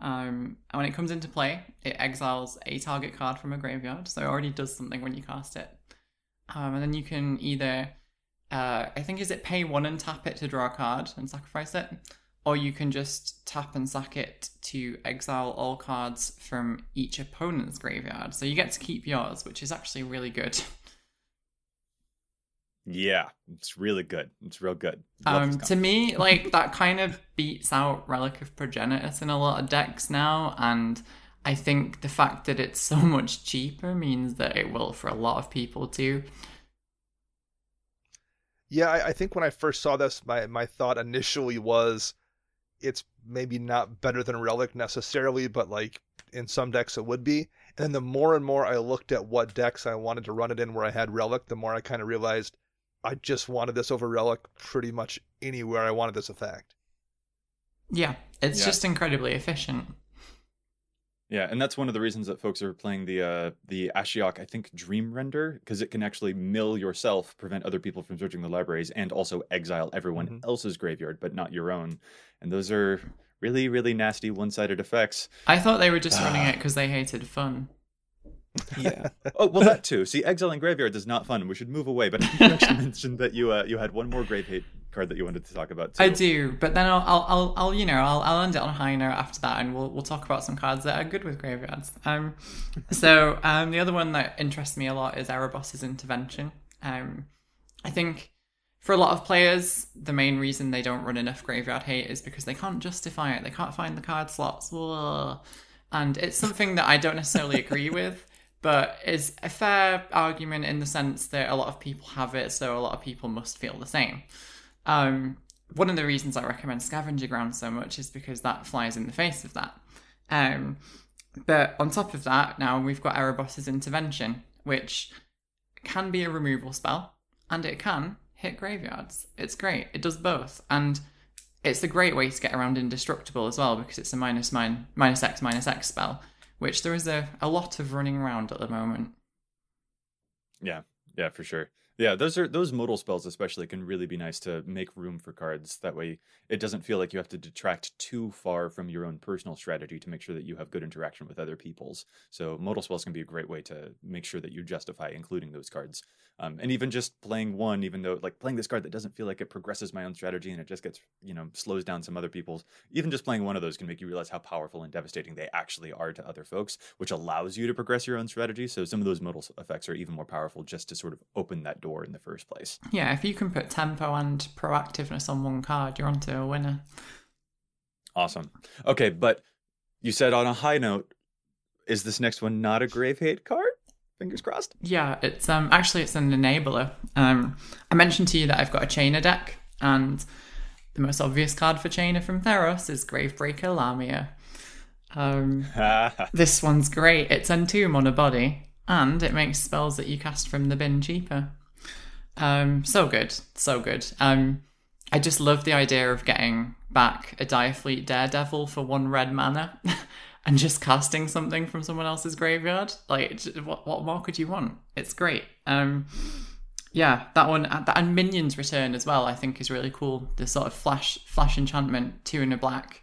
[SPEAKER 1] Um, and when it comes into play, it exiles a target card from a graveyard, so it already does something when you cast it. Um, and then you can either, uh, I think, is it pay one and tap it to draw a card and sacrifice it? Or you can just tap and sack it to exile all cards from each opponent's graveyard. So you get to keep yours, which is actually really good.
[SPEAKER 2] Yeah. It's really good. It's real good.
[SPEAKER 1] Um, to me, like that kind of beats out Relic of Progenitus in a lot of decks now, and I think the fact that it's so much cheaper means that it will for a lot of people too.
[SPEAKER 4] Yeah, I, I think when I first saw this, my, my thought initially was it's maybe not better than Relic necessarily, but like in some decks it would be. And then the more and more I looked at what decks I wanted to run it in where I had Relic, the more I kind of realized I just wanted this over Relic pretty much anywhere I wanted this effect.
[SPEAKER 1] Yeah, it's
[SPEAKER 2] Yeah.
[SPEAKER 1] just incredibly efficient.
[SPEAKER 2] Yeah, and that's one of the reasons that folks are playing the uh the Ashiok, I think, Dream Render, because it can actually mill yourself, prevent other people from searching the libraries, and also exile everyone
[SPEAKER 4] Mhm.
[SPEAKER 2] else's graveyard, but not your own. And those are really, really nasty one-sided effects.
[SPEAKER 1] I thought they were just running
[SPEAKER 2] Ah.
[SPEAKER 1] it because they hated fun.
[SPEAKER 3] Yeah.
[SPEAKER 2] Oh well, that too. See, exile and graveyards is not fun. We should move away. But you actually mentioned that you uh, you had one more grave hate card that you wanted to talk about. Too.
[SPEAKER 1] I do, but then I'll, I'll, I'll, I'll you know, I'll, I'll end it on a high note after that, and we'll, we'll talk about some cards that are good with graveyards. Um, so um, the other one that interests me a lot is Erebos's intervention. Um, I think for a lot of players, the main reason they don't run enough graveyard hate is because they can't justify it. They can't find the card slots. And it's something that I don't necessarily agree with, but is a fair argument in the sense that a lot of people have it, so a lot of people must feel the same. Um, one of the reasons I recommend Scavenger Ground so much is because that flies in the face of that. Um, but on top of that, now we've got Erebos's Intervention, which can be a removal spell, and it can hit graveyards. It's great. It does both, and it's a great way to get around indestructible as well because it's a minus minus X minus X spell, which there is a, a lot of running around at the moment.
[SPEAKER 2] Yeah, yeah, for sure. Yeah, those are those modal spells especially can really be nice to make room for cards. That way it doesn't feel like you have to detract too far from your own personal strategy to make sure that you have good interaction with other people's. So modal spells can be a great way to make sure that you justify including those cards. Um, and even just playing one, even though like playing this card that doesn't feel like it progresses my own strategy and it just gets, you know, slows down some other people's, even just playing one of those can make you realize how powerful and devastating they actually are to other folks, which allows you to progress your own strategy. So some of those modal effects are even more powerful just to sort of open that door in the first place.
[SPEAKER 1] Yeah, if you can put tempo and proactiveness on one card, you're onto a winner.
[SPEAKER 2] Awesome. Okay, but you said on a high note, is this next one not a grave hate card? Fingers crossed.
[SPEAKER 1] Yeah, it's um actually it's an enabler. Um, I mentioned to you that I've got a Chainer deck, and the most obvious card for Chainer from Theros is Gravebreaker Lamia. Um, this one's great. It's Entomb on a body, and it makes spells that you cast from the bin cheaper. Um, so good, so good. Um, I just love the idea of getting back a Direfleet Daredevil for one red mana and just casting something from someone else's graveyard. Like, what, what more could you want? It's great. Um, yeah, that one and Minions Return as well. I think is really cool. The sort of flash flash enchantment, two in a black.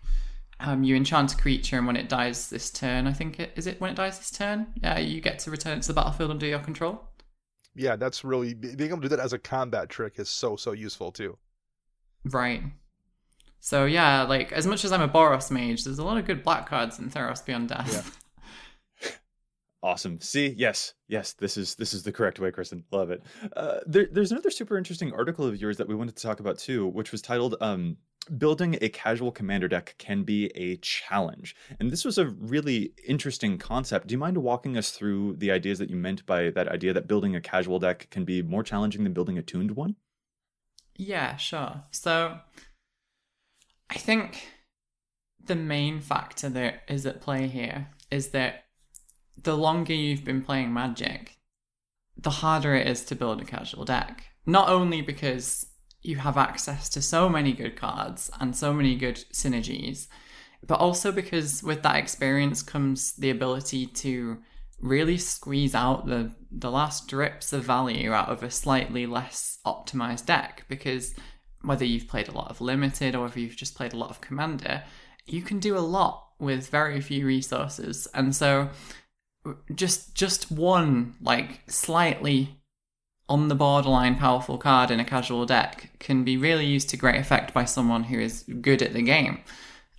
[SPEAKER 1] Um, you enchant a creature, and when it dies this turn, I think it is it when it dies this turn. Yeah, you get to return it to the battlefield under your control.
[SPEAKER 4] Yeah, that's really being able to do that as a combat trick is so so useful too.
[SPEAKER 1] Right. So yeah, like as much as I'm a Boros mage, there's a lot of good black cards in Theros Beyond Death.
[SPEAKER 2] Yeah. awesome. See, yes, yes, this is this is the correct way, Kristen. Love it. Uh, there, there's another super interesting article of yours that we wanted to talk about too, which was titled um, "Building a Casual Commander Deck Can Be a Challenge," and this was a really interesting concept. Do you mind walking us through the ideas that you meant by that idea that building a casual deck can be more challenging than building a tuned one?
[SPEAKER 1] Yeah, sure. So I think the main factor that is at play here is that the longer you've been playing Magic, the harder it is to build a casual deck. Not only because you have access to so many good cards and so many good synergies, but also because with that experience comes the ability to really squeeze out the the last drips of value out of a slightly less optimized deck because whether you've played a lot of limited or if you've just played a lot of commander you can do a lot with very few resources. And so just just one like slightly on the borderline powerful card in a casual deck can be really used to great effect by someone who is good at the game.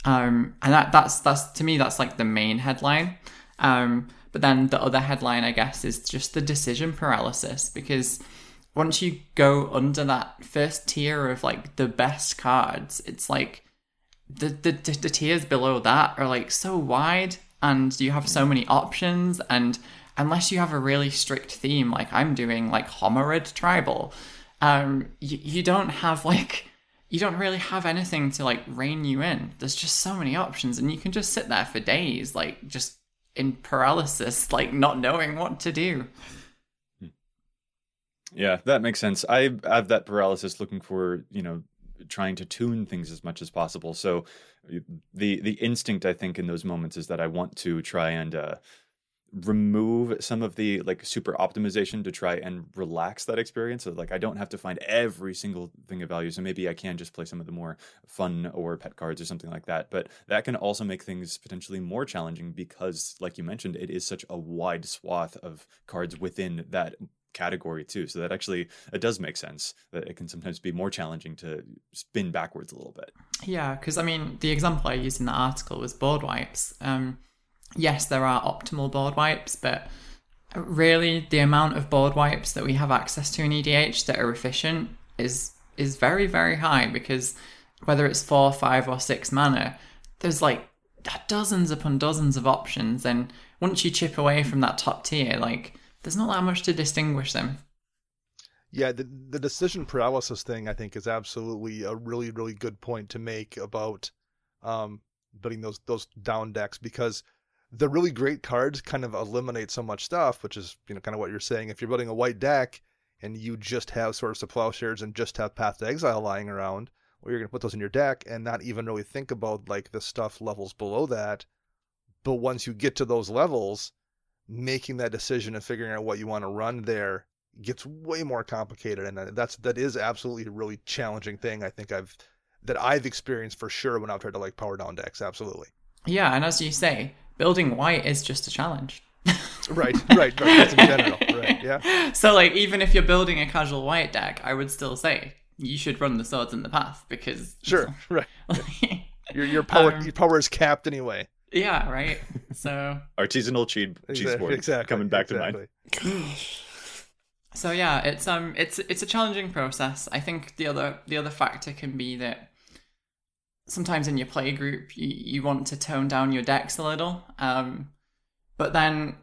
[SPEAKER 1] Um, and that that's that's to me that's like the main headline. Um, but then the other headline, I guess, is just the decision paralysis because once you go under that first tier of like the best cards, it's like the the, the tiers below that are like so wide and you have so many options and unless you have a really strict theme like I'm doing like Homarid tribal, um you, you don't have like you don't really have anything to like rein you in. There's just so many options and you can just sit there for days like just in paralysis, like not knowing what to do.
[SPEAKER 2] Yeah, that makes sense. I have that paralysis looking for, you know, trying to tune things as much as possible. So the the instinct I think in those moments is that I want to try and uh remove some of the like super optimization to try and relax that experience. So like i don't have to find every single thing of value. So maybe i can just play some of the more fun or pet cards or something like that. But that can also make things potentially more challenging because like you mentioned it is such a wide swath of cards within that category too. So that actually it does make sense that it can sometimes be more challenging to spin backwards a little bit.
[SPEAKER 1] Yeah because i mean the example i used in the article was board wipes. Um yes, there are optimal board wipes, but really the amount of board wipes that we have access to in EDH that are efficient is is very, very high because whether it's four, five, or six mana, there's like dozens upon dozens of options. And once you chip away from that top tier, like there's not that much to distinguish them.
[SPEAKER 4] Yeah, the the decision paralysis thing I think is absolutely a really really good point to make about um, building those those down decks because the really great cards kind of eliminate so much stuff, which is you know kind of what you're saying. If you're building a white deck and you just have Swords to Plowshares and just have Path to Exile lying around, well, you're going to put those in your deck and not even really think about like the stuff levels below that. But once you get to those levels, making that decision and figuring out what you want to run there gets way more complicated, and uh, that's that is absolutely a really challenging thing. I think I've that I've experienced for sure when I've tried to like power down decks. Absolutely.
[SPEAKER 1] Yeah, and as you say, building white is just a challenge.
[SPEAKER 4] right, right, right. That's in general, right? Yeah.
[SPEAKER 1] So, like, even if you're building a casual white deck, I would still say you should run the swords in the path because
[SPEAKER 4] sure, right. your your power
[SPEAKER 1] Um,
[SPEAKER 4] your power is capped anyway.
[SPEAKER 1] yeah, right. So,
[SPEAKER 2] Artisanal cheat cheese board
[SPEAKER 4] exactly.
[SPEAKER 2] coming back to
[SPEAKER 4] exactly.
[SPEAKER 2] mind.
[SPEAKER 1] so yeah, it's um, it's it's a challenging process. I think the other the other factor can be that sometimes in your play group you, you want to tone down your decks a little, um, but then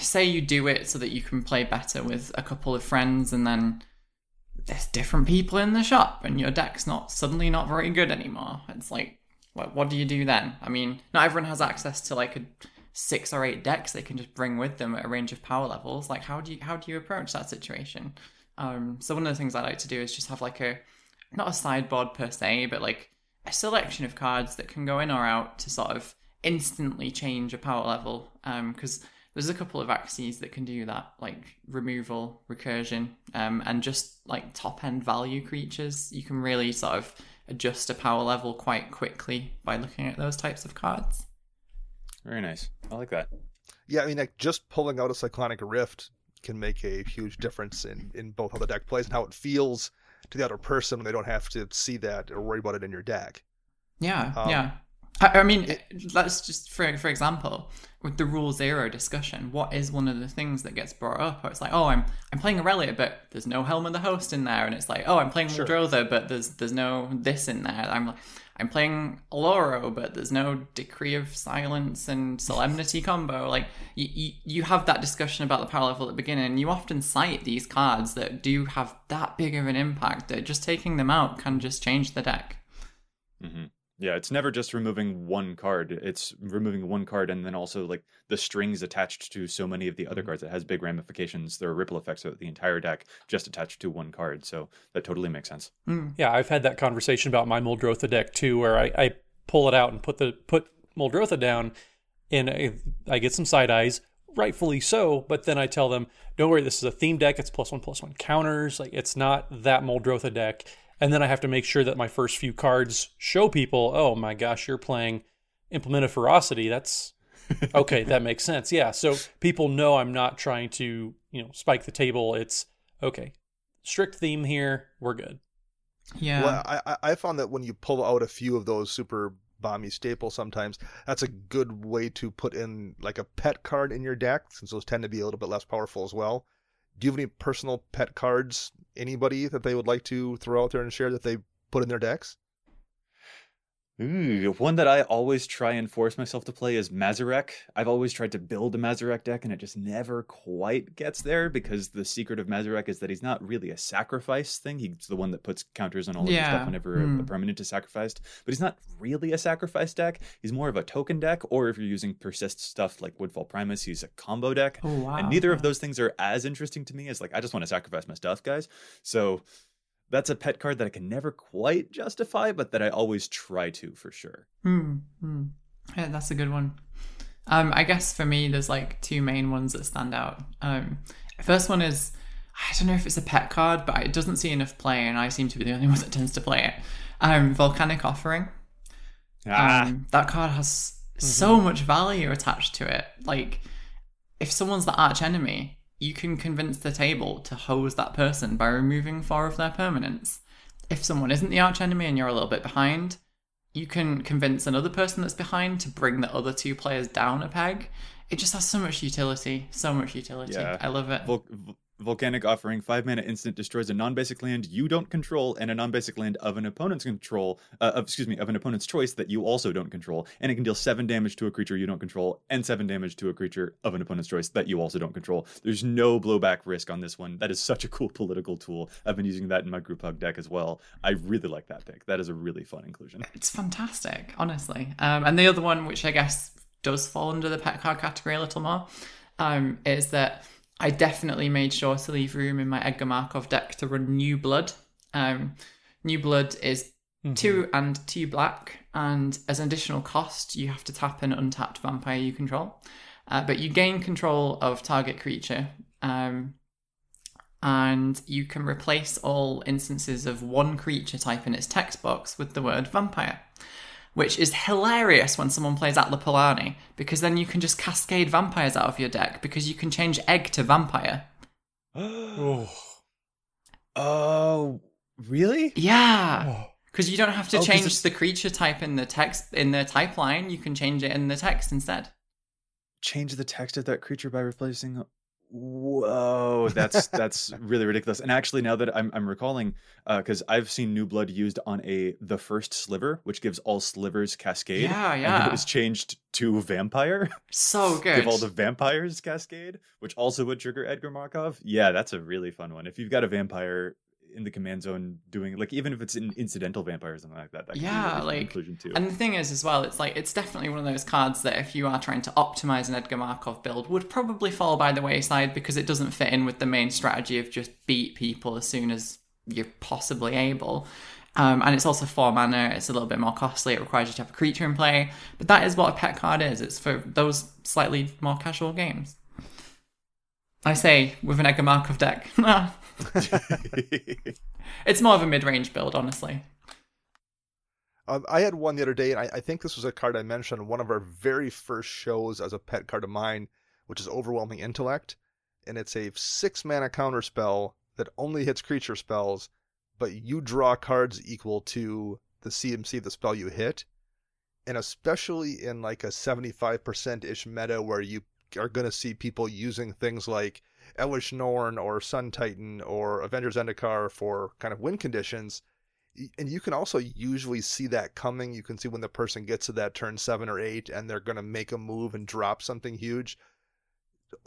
[SPEAKER 1] say you do it so that you can play better with a couple of friends, and then there's different people in the shop, and your deck's not suddenly not very good anymore. It's like, what what do you do then? I mean, not everyone has access to like a six or eight decks they can just bring with them at a range of power levels. Like, how do you how do you approach that situation? Um, so one of the things I like to do is just have like a not a sideboard per se, but like a selection of cards that can go in or out to sort of instantly change a power level. Because there's a couple of axes that can do that, like removal, recursion, um, and just like top end value creatures. You can really sort of adjust a power level quite quickly by looking at those types of cards.
[SPEAKER 2] Very nice. I like that.
[SPEAKER 4] Yeah, I mean, like just pulling out a Cyclonic Rift can make a huge difference in in both how the deck plays and how it feels to the other person when they don't have to see that or worry about it in your deck.
[SPEAKER 1] Yeah,
[SPEAKER 4] Um,
[SPEAKER 1] yeah. I, I mean, let's just for for example, with the rule zero discussion, what is one of the things that gets brought up? Or it's like, oh, I'm I'm playing Aurelia, but there's no Helm of the Host in there, and it's like, oh, I'm playing
[SPEAKER 4] Sure.
[SPEAKER 1] Muldrotha, but there's there's no this in there. I'm like, I'm playing Oloro, but there's no Decree of Silence and Solemnity combo. Like, you, you you have that discussion about the power level at the beginning, and you often cite these cards that do have that big of an impact that just taking them out can just change the deck.
[SPEAKER 2] hmm Yeah, it's never just removing one card. It's removing one card and then also like the strings attached to so many of the other cards. It has big ramifications. There are ripple effects of the entire deck just attached to one card. So that totally makes sense.
[SPEAKER 1] Mm.
[SPEAKER 3] Yeah, I've had that conversation about my Muldrotha deck too, where I, I pull it out and put the put Muldrotha down, and I, I get some side eyes, rightfully so. But then I tell them, "Don't worry, this is a theme deck. It's plus one plus one counters. Like it's not that Muldrotha deck." And then I have to make sure that my first few cards show people, "Oh my gosh, you're playing Implement of Ferocity. That's okay. that makes sense. Yeah. So people know I'm not trying to you know spike the table. It's okay. Strict theme here. We're good.
[SPEAKER 1] Yeah.
[SPEAKER 4] Well, I, I I found that when you pull out a few of those super bomby staples, sometimes that's a good way to put in like a pet card in your deck, since those tend to be a little bit less powerful as well. Do you have any personal pet cards? Anybody that they would like to throw out there and share that they put in their decks?
[SPEAKER 2] Ooh, one that I always try and force myself to play is Mazirek. I've always tried to build a Mazirek deck and it just never quite gets there because the secret of Mazirek is that he's not really a sacrifice thing. He's the one that puts counters on all of
[SPEAKER 1] Yeah,
[SPEAKER 2] stuff whenever a-
[SPEAKER 1] hmm.
[SPEAKER 2] a, permanent is sacrificed. But he's not really a sacrifice deck. He's more of a token deck, or if you're using persist stuff like Woodfall Primus, he's a combo deck.
[SPEAKER 1] oh wow.
[SPEAKER 2] and neither of those things are as interesting to me as like I just want to sacrifice my stuff, guys. So that's a pet card that I can never quite justify, but that I always try to for sure.
[SPEAKER 1] Hmm. hmm. Yeah, that's a good one. Um, I guess for me, there's like two main ones that stand out. Um, first one is I don't know if it's a pet card, but it doesn't see enough play, and I seem to be the only one that tends to play it. Um, Volcanic Offering.
[SPEAKER 2] Ah,
[SPEAKER 1] Um, that card has so much value attached to it. Like, if someone's the arch enemy, you can convince the table to hose that person by removing four of their permanents. If someone isn't the arch enemy and you're a little bit behind, you can convince another person that's behind to bring the other two players down a peg. It just has so much utility, so much utility.
[SPEAKER 2] Yeah.
[SPEAKER 1] I love it.
[SPEAKER 2] Vul- Volcanic offering five mana instant destroys a non-basic land you don't control and a non-basic land of an opponent's control. Uh, of, excuse me, of an opponent's choice that you also don't control, and it can deal seven damage to a creature you don't control and seven damage to a creature of an opponent's choice that you also don't control. There's no blowback risk on this one. That is such a cool political tool. I've been using that in my group hug deck as well. I really like that pick. That is a really fun inclusion.
[SPEAKER 1] It's fantastic, honestly. Um, and the other one, which I guess does fall under the pet card category a little more, um, is that I definitely made sure to leave room in my Edgar Markov deck to run New Blood. Um, New Blood is two and two black, and as an additional cost, you have to tap an untapped vampire you control. Uh, but you gain control of target creature, um, and you can replace all instances of one creature type in its text box with the word vampire which is hilarious when someone plays Atla Palani, because then you can just cascade vampires out of your deck because you can change egg to vampire.
[SPEAKER 3] Oh.
[SPEAKER 2] Oh, really?
[SPEAKER 1] Yeah.
[SPEAKER 3] Oh.
[SPEAKER 1] Because you don't have to
[SPEAKER 2] Oh,
[SPEAKER 1] change the creature type in the text in the type line, you can change it in the text instead.
[SPEAKER 2] Change the text of that creature by replacing. Whoa, that's that's really ridiculous. And actually, now that I'm I'm recalling, uh, because I've seen New Blood used on a the first sliver, which gives all slivers cascade.
[SPEAKER 1] Yeah,
[SPEAKER 2] And
[SPEAKER 1] yeah.
[SPEAKER 2] it was changed to vampire.
[SPEAKER 1] So good.
[SPEAKER 2] Give all the vampires cascade, which also would trigger Edgar Markov. Yeah, that's a really fun one. If you've got a vampire in the command zone doing like even if it's an incidental vampire or something like that, that
[SPEAKER 1] Yeah, like-
[SPEAKER 2] inclusion too.
[SPEAKER 1] And the thing is, as well, it's like it's definitely one of those cards that if you are trying to optimize an Edgar Markov build, would probably fall by the wayside because it doesn't fit in with the main strategy of just beat people as soon as you're possibly able. Um, and it's also four mana. It's a little bit more costly. It requires you to have a creature in play. But that is what a pet card is. It's for those slightly more casual games. I say with an Edgar Markov deck. it's more of a mid-range build, honestly.
[SPEAKER 4] Um, I had one the other day, and I, I think this was a card I mentioned on one of our very first shows as a pet card of mine, which is Overwhelming Intellect. And it's a six mana counter spell that only hits creature spells, but you draw cards equal to the CMC of the spell you hit. And especially in like a 75% ish meta where you are going to see people using things like Elesh Norn or Sun Titan or Avenger of Zendikar for kind of win conditions and you can also usually see that coming. You can see when the person gets to that turn seven or eight and they're going to make a move and drop something huge.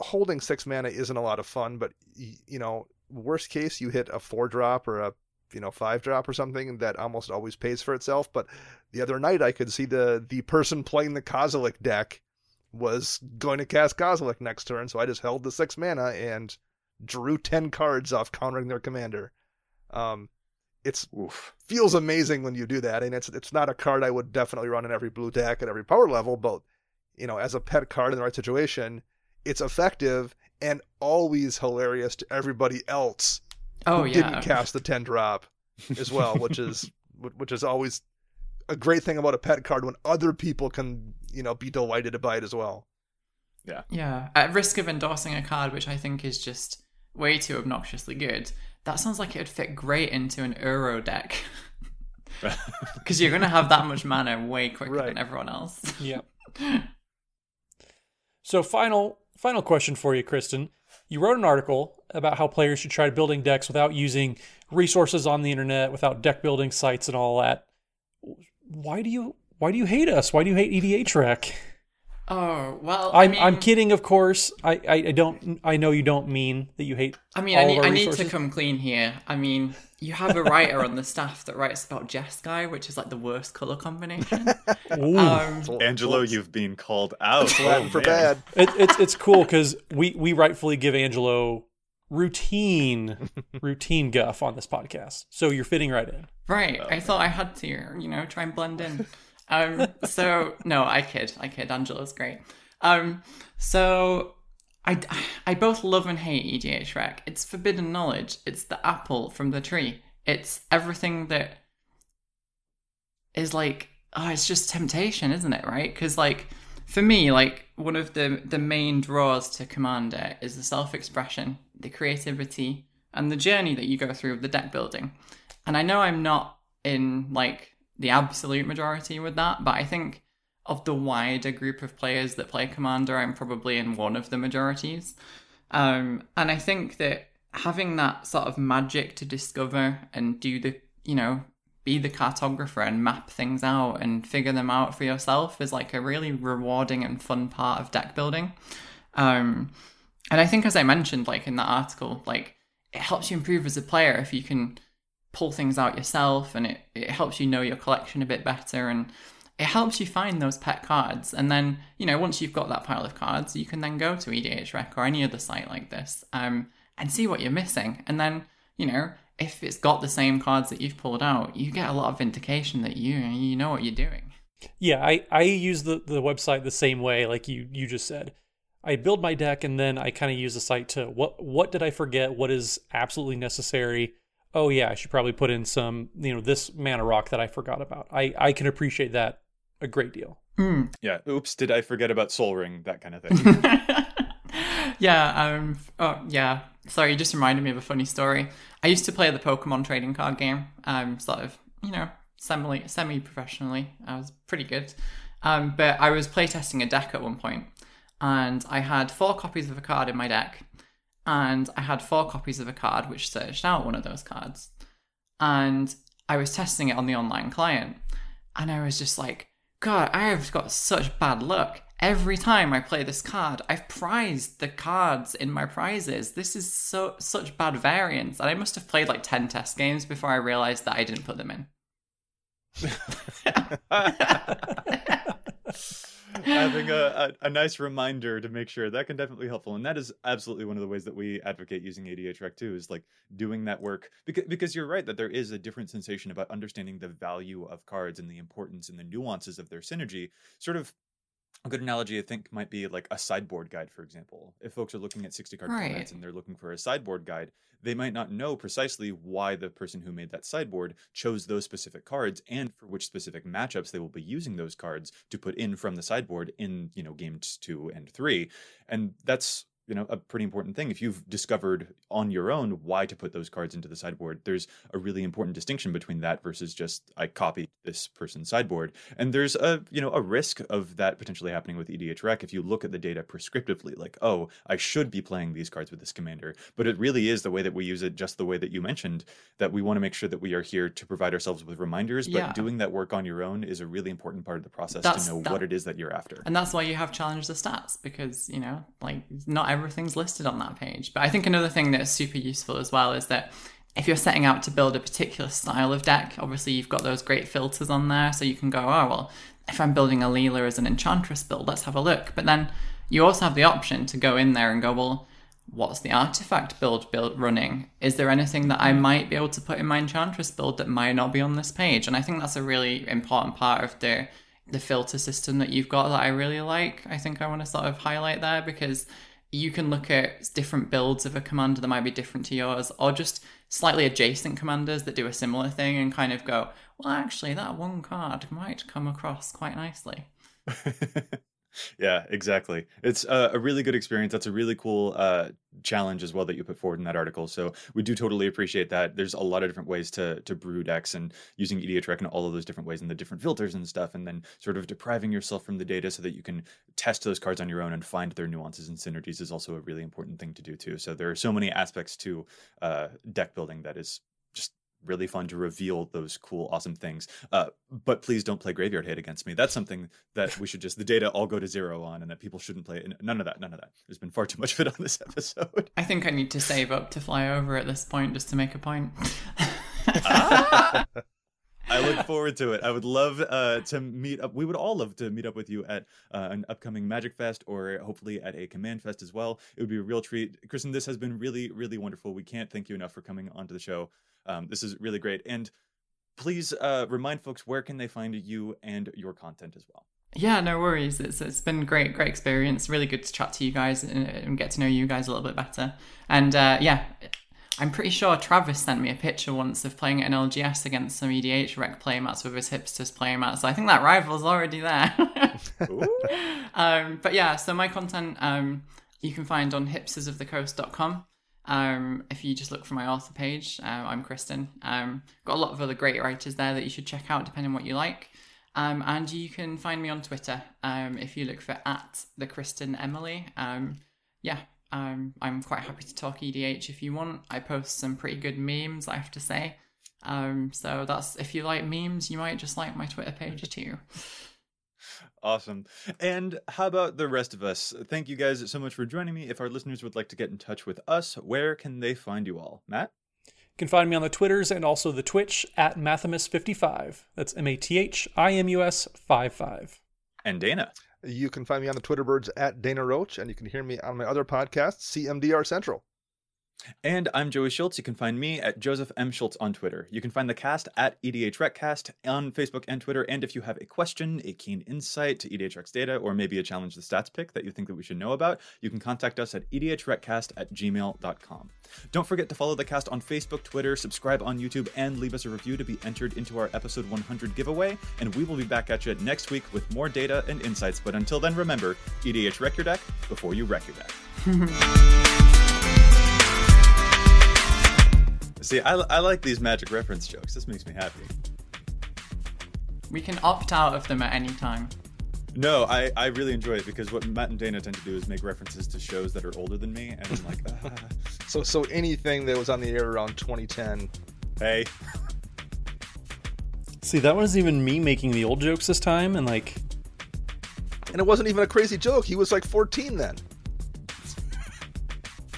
[SPEAKER 4] Holding six mana isn't a lot of fun, but you know, worst case, you hit a four drop or a you know five drop or something that almost always pays for itself. But the other night, I could see the the person playing the Kozilek deck was going to cast Kozilek next turn, so I just held the six mana and drew ten cards off countering their commander. Um, it's
[SPEAKER 2] Oof.
[SPEAKER 4] feels amazing when you do that, and it's it's not a card I would definitely run in every blue deck at every power level, but you know, as a pet card in the right situation, it's effective and always hilarious to everybody else
[SPEAKER 1] Oh
[SPEAKER 4] who
[SPEAKER 1] yeah.
[SPEAKER 4] didn't cast the ten drop as well, which is which is always a great thing about a pet card when other people can you know be delighted by it as well.
[SPEAKER 1] Yeah, Yeah. at risk of endorsing a card which I think is just way too obnoxiously good, that sounds like it would fit great into an Uro deck. Because you're going to have that much mana way quicker
[SPEAKER 4] Right.
[SPEAKER 1] than everyone else.
[SPEAKER 3] Yeah. So final final question for you, Kristen. You wrote an article about how players should try building decks without using resources on the internet, without deck building sites and all that. Why do you why do you hate us? Why do you hate EDH Rec?
[SPEAKER 1] Oh, well, I
[SPEAKER 3] I'm
[SPEAKER 1] mean,
[SPEAKER 3] I'm kidding, of course. I, I, I don't I know you don't mean that you hate
[SPEAKER 1] I mean,
[SPEAKER 3] all
[SPEAKER 1] I need,
[SPEAKER 3] our
[SPEAKER 1] I need to come clean here. I mean, you have a writer on the staff that writes about Jeskai, which is like the worst color combination.
[SPEAKER 3] Ooh.
[SPEAKER 1] Um,
[SPEAKER 2] Angelo, you've been called out. Oh,
[SPEAKER 4] for bad.
[SPEAKER 3] it, it's it's cool because we we rightfully give Angelo routine routine guff on this podcast. So you're fitting right in.
[SPEAKER 1] Right. I thought I had to, you know, try and blend in. Um, so no, I kid. I kid. Angelo's great. Um, so I, I both love and hate EDH Rec. It's forbidden knowledge. It's the apple from the tree. It's everything that is like, oh, it's just temptation, isn't it? Right? Because like for me, like one of the the main draws to Commander is the self expression, the creativity, and the journey that you go through with the deck building. And I know I'm not in like the absolute majority with that, but I think of the wider group of players that play Commander, I'm probably in one of the majorities. Um, and I think that having that sort of magic to discover and do the, you know, be the cartographer and map things out and figure them out for yourself is like a really rewarding and fun part of deck building. Um, and I think, as I mentioned, like in that article, like it helps you improve as a player if you can pull things out yourself and it, it helps you know your collection a bit better and it helps you find those pet cards. And then, you know, once you've got that pile of cards, you can then go to EDHREC or any other site like this um, and see what you're missing. And then, you know, if it's got the same cards that you've pulled out, you get a lot of vindication that you you know what you're doing.
[SPEAKER 3] Yeah, I, I use the, the website the same way, like you, you just said. I build my deck and then I kind of use the site to what what did I forget? What is absolutely necessary? Oh yeah, I should probably put in some, you know, this mana rock that I forgot about. I, I can appreciate that a great deal.
[SPEAKER 1] Mm.
[SPEAKER 2] Yeah. Oops, did I forget about Sol Ring? That kind of thing.
[SPEAKER 1] yeah. Um. Oh, yeah. Sorry, you just reminded me of a funny story. I used to play the Pokemon trading card game. Um, sort of, you know, semi semi professionally. I was pretty good. Um, but I was playtesting a deck at one point, and I had four copies of a card in my deck, and I had four copies of a card which searched out one of those cards, and I was testing it on the online client, and I was just like, God, I have got such bad luck. Every time I play this card, I've prized the cards in my prizes. This is so such bad variance, and I must have played like ten test games before I realized that I didn't put them in.
[SPEAKER 2] having a, a, a, nice reminder to make sure that can definitely be helpful and that is absolutely one of the ways that we advocate using EDHREC too is like doing that work because because you're right that there is a different sensation about understanding the value of cards and the importance and the nuances of their synergy sort of a good analogy i think might be like a sideboard guide for example if folks are looking at 60 card
[SPEAKER 1] right.
[SPEAKER 2] formats and they're looking for a sideboard guide they might not know precisely why the person who made that sideboard chose those specific cards and for which specific matchups they will be using those cards to put in from the sideboard in you know games two and three and that's you know a pretty important thing. If you've discovered on your own why to put those cards into the sideboard there's a really important distinction between that versus just i copied this person's sideboard. And there's a you know a risk of that potentially happening with edh rec if you look at the data prescriptively like oh i should be playing these cards with this commander. But it really is the way that we use it just the way that you mentioned that we want to make sure that we are here to provide ourselves with reminders but doing that work on your own is a really important part of the process
[SPEAKER 1] That's-
[SPEAKER 2] to know
[SPEAKER 1] that-
[SPEAKER 2] what it is that you're after.
[SPEAKER 1] And that's why you have challenge the stats because, you know, like not everything's listed on that page. But I think another thing that's super useful as well is that if you're setting out to build a particular style of deck, obviously you've got those great filters on there. So you can go, oh, well, if I'm building Alela as an Enchantress build, let's have a look. But then you also have the option to go in there and go, well, what's the artifact build build running? Is there anything that I mm. might be able to put in my Enchantress build that might not be on this page? And I think that's a really important part of the the filter system that you've got that I really like. I think I want to sort of highlight there because you can look at different builds of a commander that might be different to yours, or just slightly adjacent commanders that do a similar thing and kind of go, well, actually, that one card might come across quite nicely.
[SPEAKER 2] yeah, exactly. It's a, a really good experience. That's a really cool uh, challenge as well that you put forward in that article. So we do totally appreciate that. There's a lot of different ways to to brew decks and using EDHREC and all of those different ways and the different filters and stuff, and then sort of depriving yourself from the data so that you can test those cards on your own and find their nuances and synergies is also a really important thing to do too. So there are so many aspects to uh, deck building that is really fun to reveal those cool awesome things uh, but please don't play graveyard hate against me that's something that we should just the data all go to zero on and that people shouldn't play and none of that none of that there's been far too much of it on this episode
[SPEAKER 1] I think I need to save up to fly over at this point just to make a point.
[SPEAKER 2] Ah! I look forward to it. I would love uh, to meet up. We would all love to meet up with you at uh, an upcoming Magic Fest or hopefully at a Command Fest as well. It would be a real treat. Kristen, this has been really, really wonderful. We can't thank you enough for coming onto the show. Um, this is really great. And please uh, remind folks where can they find you and your content as well.
[SPEAKER 1] Yeah, no worries. It's it's been great, great experience. Really good to chat to you guys and, and get to know you guys a little bit better. And uh, yeah, I'm pretty sure Travis sent me a picture once of playing at an LGS against some EDH rec playmats with his hipsters playmat. So I think that rival's already there. Um, but yeah, so my content um, you can find on hipstersofthecoast.com. Um, if you just look for my author page, uh, I'm Kristen. Um, got a lot of other great writers there that you should check out depending on what you like. Um, and you can find me on Twitter um, if you look for at the Kristen Emily. Um, yeah, Um, I'm quite happy to talk EDH if you want. I post some pretty good memes, I have to say. Um, so that's if you like memes, you might just like my Twitter page too.
[SPEAKER 2] Awesome. And how about the rest of us? Thank you guys so much for joining me. If our listeners would like to get in touch with us, where can they find you all? Matt?
[SPEAKER 3] You can find me on the Twitters and also the Twitch at Mathimus55. That's M A T H I M U S 55.
[SPEAKER 2] And Dana?
[SPEAKER 4] You can find me on the Twitter birds at Dana Roach, and you can hear me on my other podcast, CMDR Central.
[SPEAKER 2] And I'm Joey Schultz. You can find me at Joseph M. Schultz on Twitter. You can find the cast at EDH Recast on Facebook and Twitter. And if you have a question, a keen insight to EDH Rex data, or maybe a challenge the stats pick that you think that we should know about, you can contact us at edhrecast at gmail.com. Don't forget to follow the cast on Facebook, Twitter, subscribe on YouTube, and leave us a review to be entered into our episode 100 giveaway. And we will be back at you next week with more data and insights. But until then, remember EDH Wreck Your Deck before you wreck your deck. See, I, I like these magic reference jokes. This makes me happy.
[SPEAKER 1] We can opt out of them at any time.
[SPEAKER 2] No, I, I really enjoy it because what Matt and Dana tend to do is make references to shows that are older than me, and I'm like, ah,
[SPEAKER 4] So, so anything that was on the air around 2010.
[SPEAKER 2] hey,
[SPEAKER 3] See, that wasn't even me making the old jokes this time, and like,
[SPEAKER 4] And it wasn't even a crazy joke. He was like 14 then.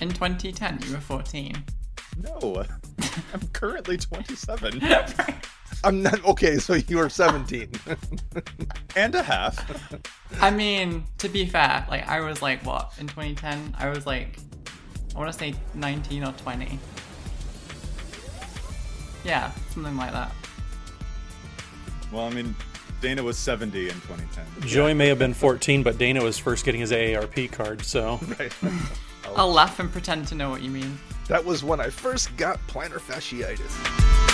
[SPEAKER 1] In 2010, you were 14.
[SPEAKER 2] No, I'm currently 27
[SPEAKER 4] I'm not okay. So you are 17.
[SPEAKER 2] and a half.
[SPEAKER 1] I mean, to be fair, like I was like what in 2010? I was like, I want to say 19 or 20. Yeah, something like that.
[SPEAKER 2] Well, I mean, Dana was 70 in 2010.
[SPEAKER 3] Joey may have been 14, but Dana was first getting his AARP card, so.
[SPEAKER 4] right.
[SPEAKER 1] I'll laugh and pretend to know what you mean.
[SPEAKER 4] That was when I first got plantar fasciitis.